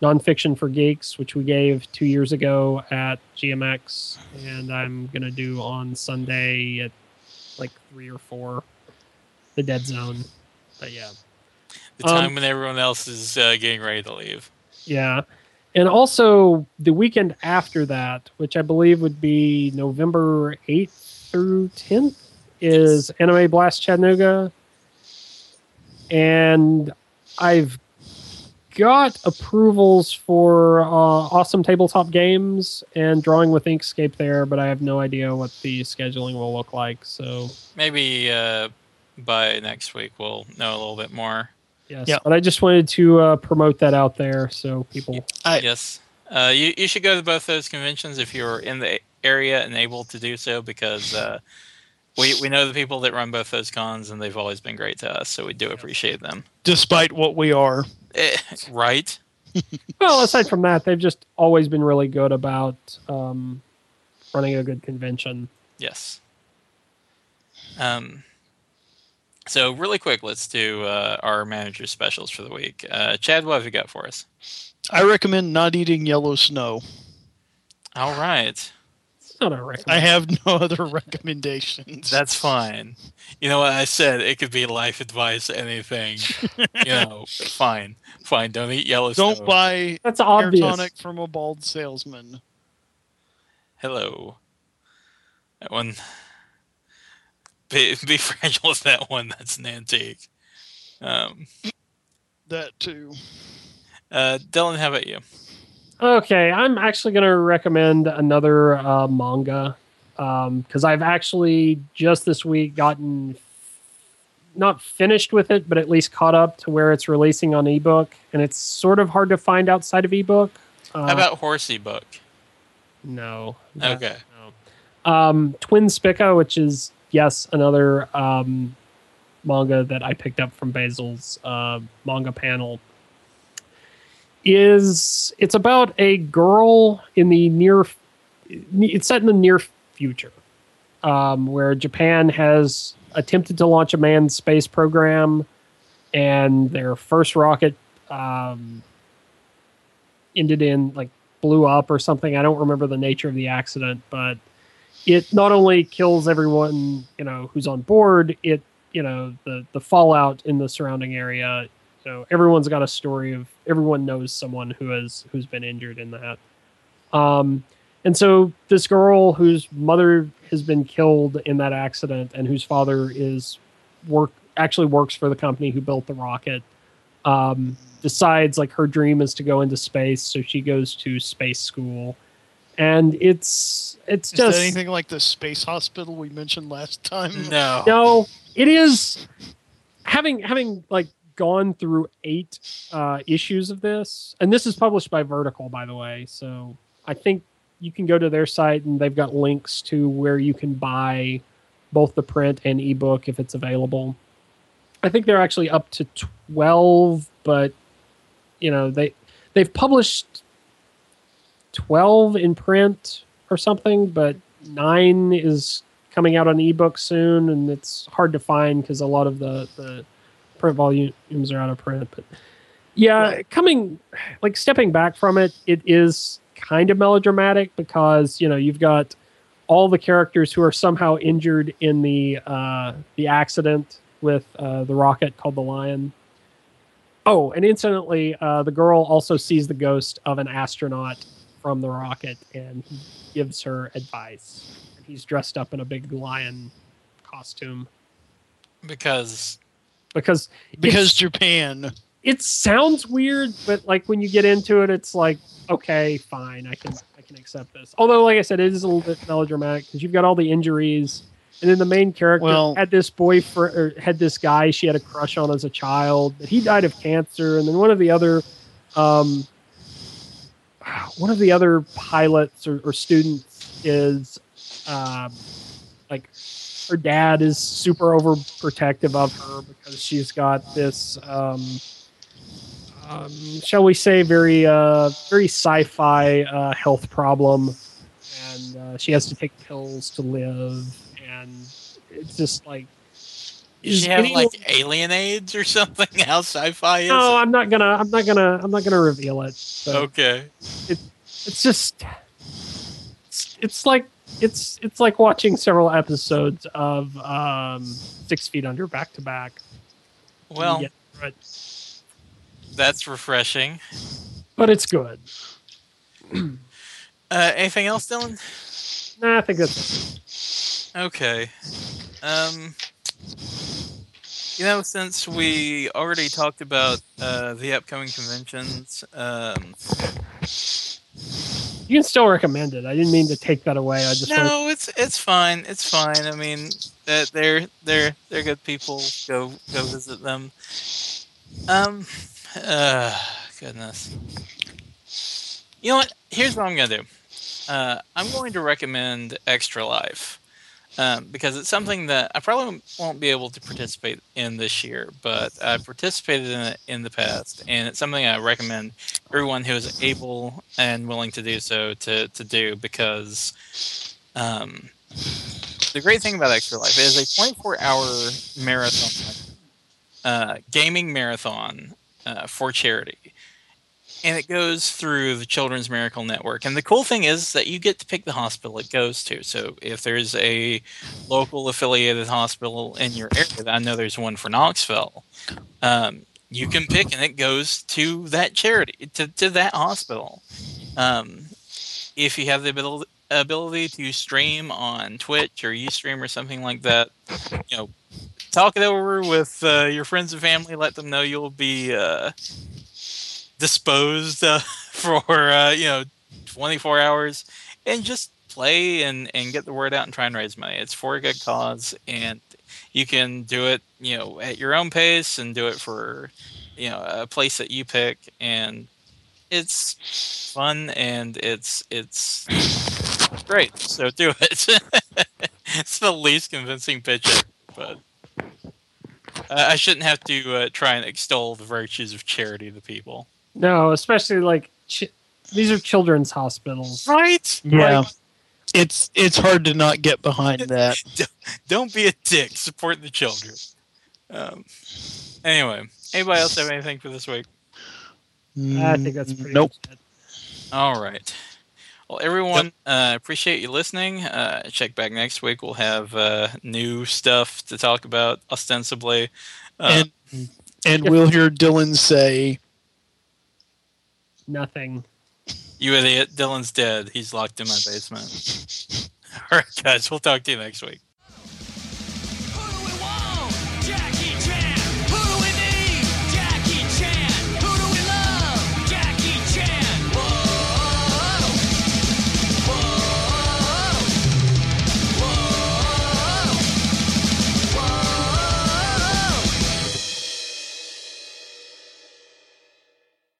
nonfiction for geeks which we gave two years ago at gmx and i'm gonna do on sunday at like three or four the dead zone. But yeah. The Um, time when everyone else is uh, getting ready to leave. yeah. And also the weekend after that which i believe would be november 8th through 10th is anime blast chattanooga. And i've got approvals for uh, awesome tabletop games and drawing with inkscape there but i have no idea what the scheduling will look like so Maybe uh, by next week we'll know a little bit more. yes Yeah. but i just wanted to uh, promote that out there so people I- yes. Uh, you, you should go to both those conventions if you're in the area and able to do so because uh, we, we know the people that run both those cons and they've always been great to us, so we do appreciate them. Despite what we are. Eh, right? Well, aside from that, they've just always been really good about um, running a good convention. Yes. Um, so, really quick, let's do uh, our manager specials for the week. Uh, Chad, what have you got for us? I recommend not eating yellow snow. All right. It's not a recommend. I have no other recommendations. That's fine. You know what I said? It could be life advice, anything. you know, fine, fine. Don't eat yellow. Don't buy That's hair obvious. tonic from a bald salesman. Hello. That one. Be, be fragile with that one. That's an antique. Um, That too. uh, Dylan, how about you? Okay, I'm actually going to recommend another uh, manga because I've actually just this week gotten not finished with it, but at least caught up to where it's releasing on ebook, and it's sort of hard to find outside of ebook. Uh, How about Horsey Book? no? Okay. um, Twin Spica, which is yes another um, manga that I picked up from Basil's uh, manga panel. Is it's about a girl in the near, it's set in the near future, um, where Japan has attempted to launch a manned space program, and their first rocket um, ended in like blew up or something. I don't remember the nature of the accident, but it not only kills everyone you know who's on board it you know the the fallout in the surrounding area know everyone's got a story of everyone knows someone who has who's been injured in that um and so this girl whose mother has been killed in that accident and whose father is work actually works for the company who built the rocket um decides like her dream is to go into space so she goes to space school and it's it's Is just anything like the space hospital we mentioned last time? No. no it is having having like gone through eight uh, issues of this, and this is published by Vertical, by the way. So I think you can go to their site and they've got links to where you can buy both the print and ebook if it's available. I think they're actually up to twelve, but you know they they've published twelve in print or something, but nine is coming out on ebook soon, and it's hard to find because a lot of the the print volumes are out of print. But yeah, coming like stepping back from it, it is kind of melodramatic because you know you've got all the characters who are somehow injured in the uh, the accident with uh, the rocket called the Lion. Oh, and incidentally, uh, the girl also sees the ghost of an astronaut from the rocket, and he gives her advice. He's dressed up in a big lion costume because because because Japan. it sounds weird, but like when you get into it, it's like okay, fine, I can I can accept this. Although, like I said, it is a little bit melodramatic because you've got all the injuries, and then the main character Well- had this boyfriend or had this guy she had a crush on as a child, but he died of cancer, and then one of the other, um, one of the other pilots or, or students is, um, like her dad is super overprotective of her because she's got this um, um, shall we say very uh, very sci-fi uh, health problem and uh, she has to take pills to live and it's just like does is she have like alien aids or something? How sci-fi is no it? i'm not gonna i'm not gonna i'm not gonna reveal it Okay. it's just it's, it's like it's it's like watching several episodes of um six feet under back to back Well, Yeah, right. that's refreshing. but it's good Uh, anything else, Dylan? nah, i think that's Okay. Um, you know, since we already talked about uh, the upcoming conventions, um, you can still recommend it i didn't mean to take that away i just no, it's it's fine. It's fine. I mean, they're they're they're good people. Go go visit them. Um, uh, goodness. You know what? Here's what I'm gonna do. Uh, I'm going to recommend Extra Life um, because it's something that I probably won't be able to participate in this year, but I've participated in it in the past, and it's something I recommend everyone who is able and willing to do so to to do because um, the great thing about Extra Life is a 24 hour marathon, uh, gaming marathon uh, for charity. And it goes through the Children's Miracle Network. And the cool thing is that you get to pick the hospital it goes to. So if there's a local affiliated hospital in your area, I know there's one for Knoxville, um, you can pick and it goes to that charity, to, to that hospital. Um, if you have the ability, to stream on Twitch or Ustream or something like that, you know, talk it over with uh, your friends and family. Let them know you'll be uh, disposed uh, for uh, you know 24 hours, and just play and and get the word out and try and raise money. It's for a good cause, and you can do it you know at your own pace and do it for you know a place that you pick. And it's fun and it's it's great. So do it. It's the least convincing pitch but uh, i shouldn't have to uh, try and extol the virtues of charity to people no especially like ch- these are children's hospitals right Yeah. Like- it's it's hard to not get behind that. don't be a dick support the children um, anyway anybody else have anything for this week i think that's pretty Nope. much it. All right. Well, everyone, uh, appreciate you listening. Uh, check back next week. We'll have uh, new stuff to talk about, ostensibly. Uh, and and we'll hear Dylan say, nothing you idiot. Dylan's dead. He's locked in my basement. All right, guys. We'll talk to you next week.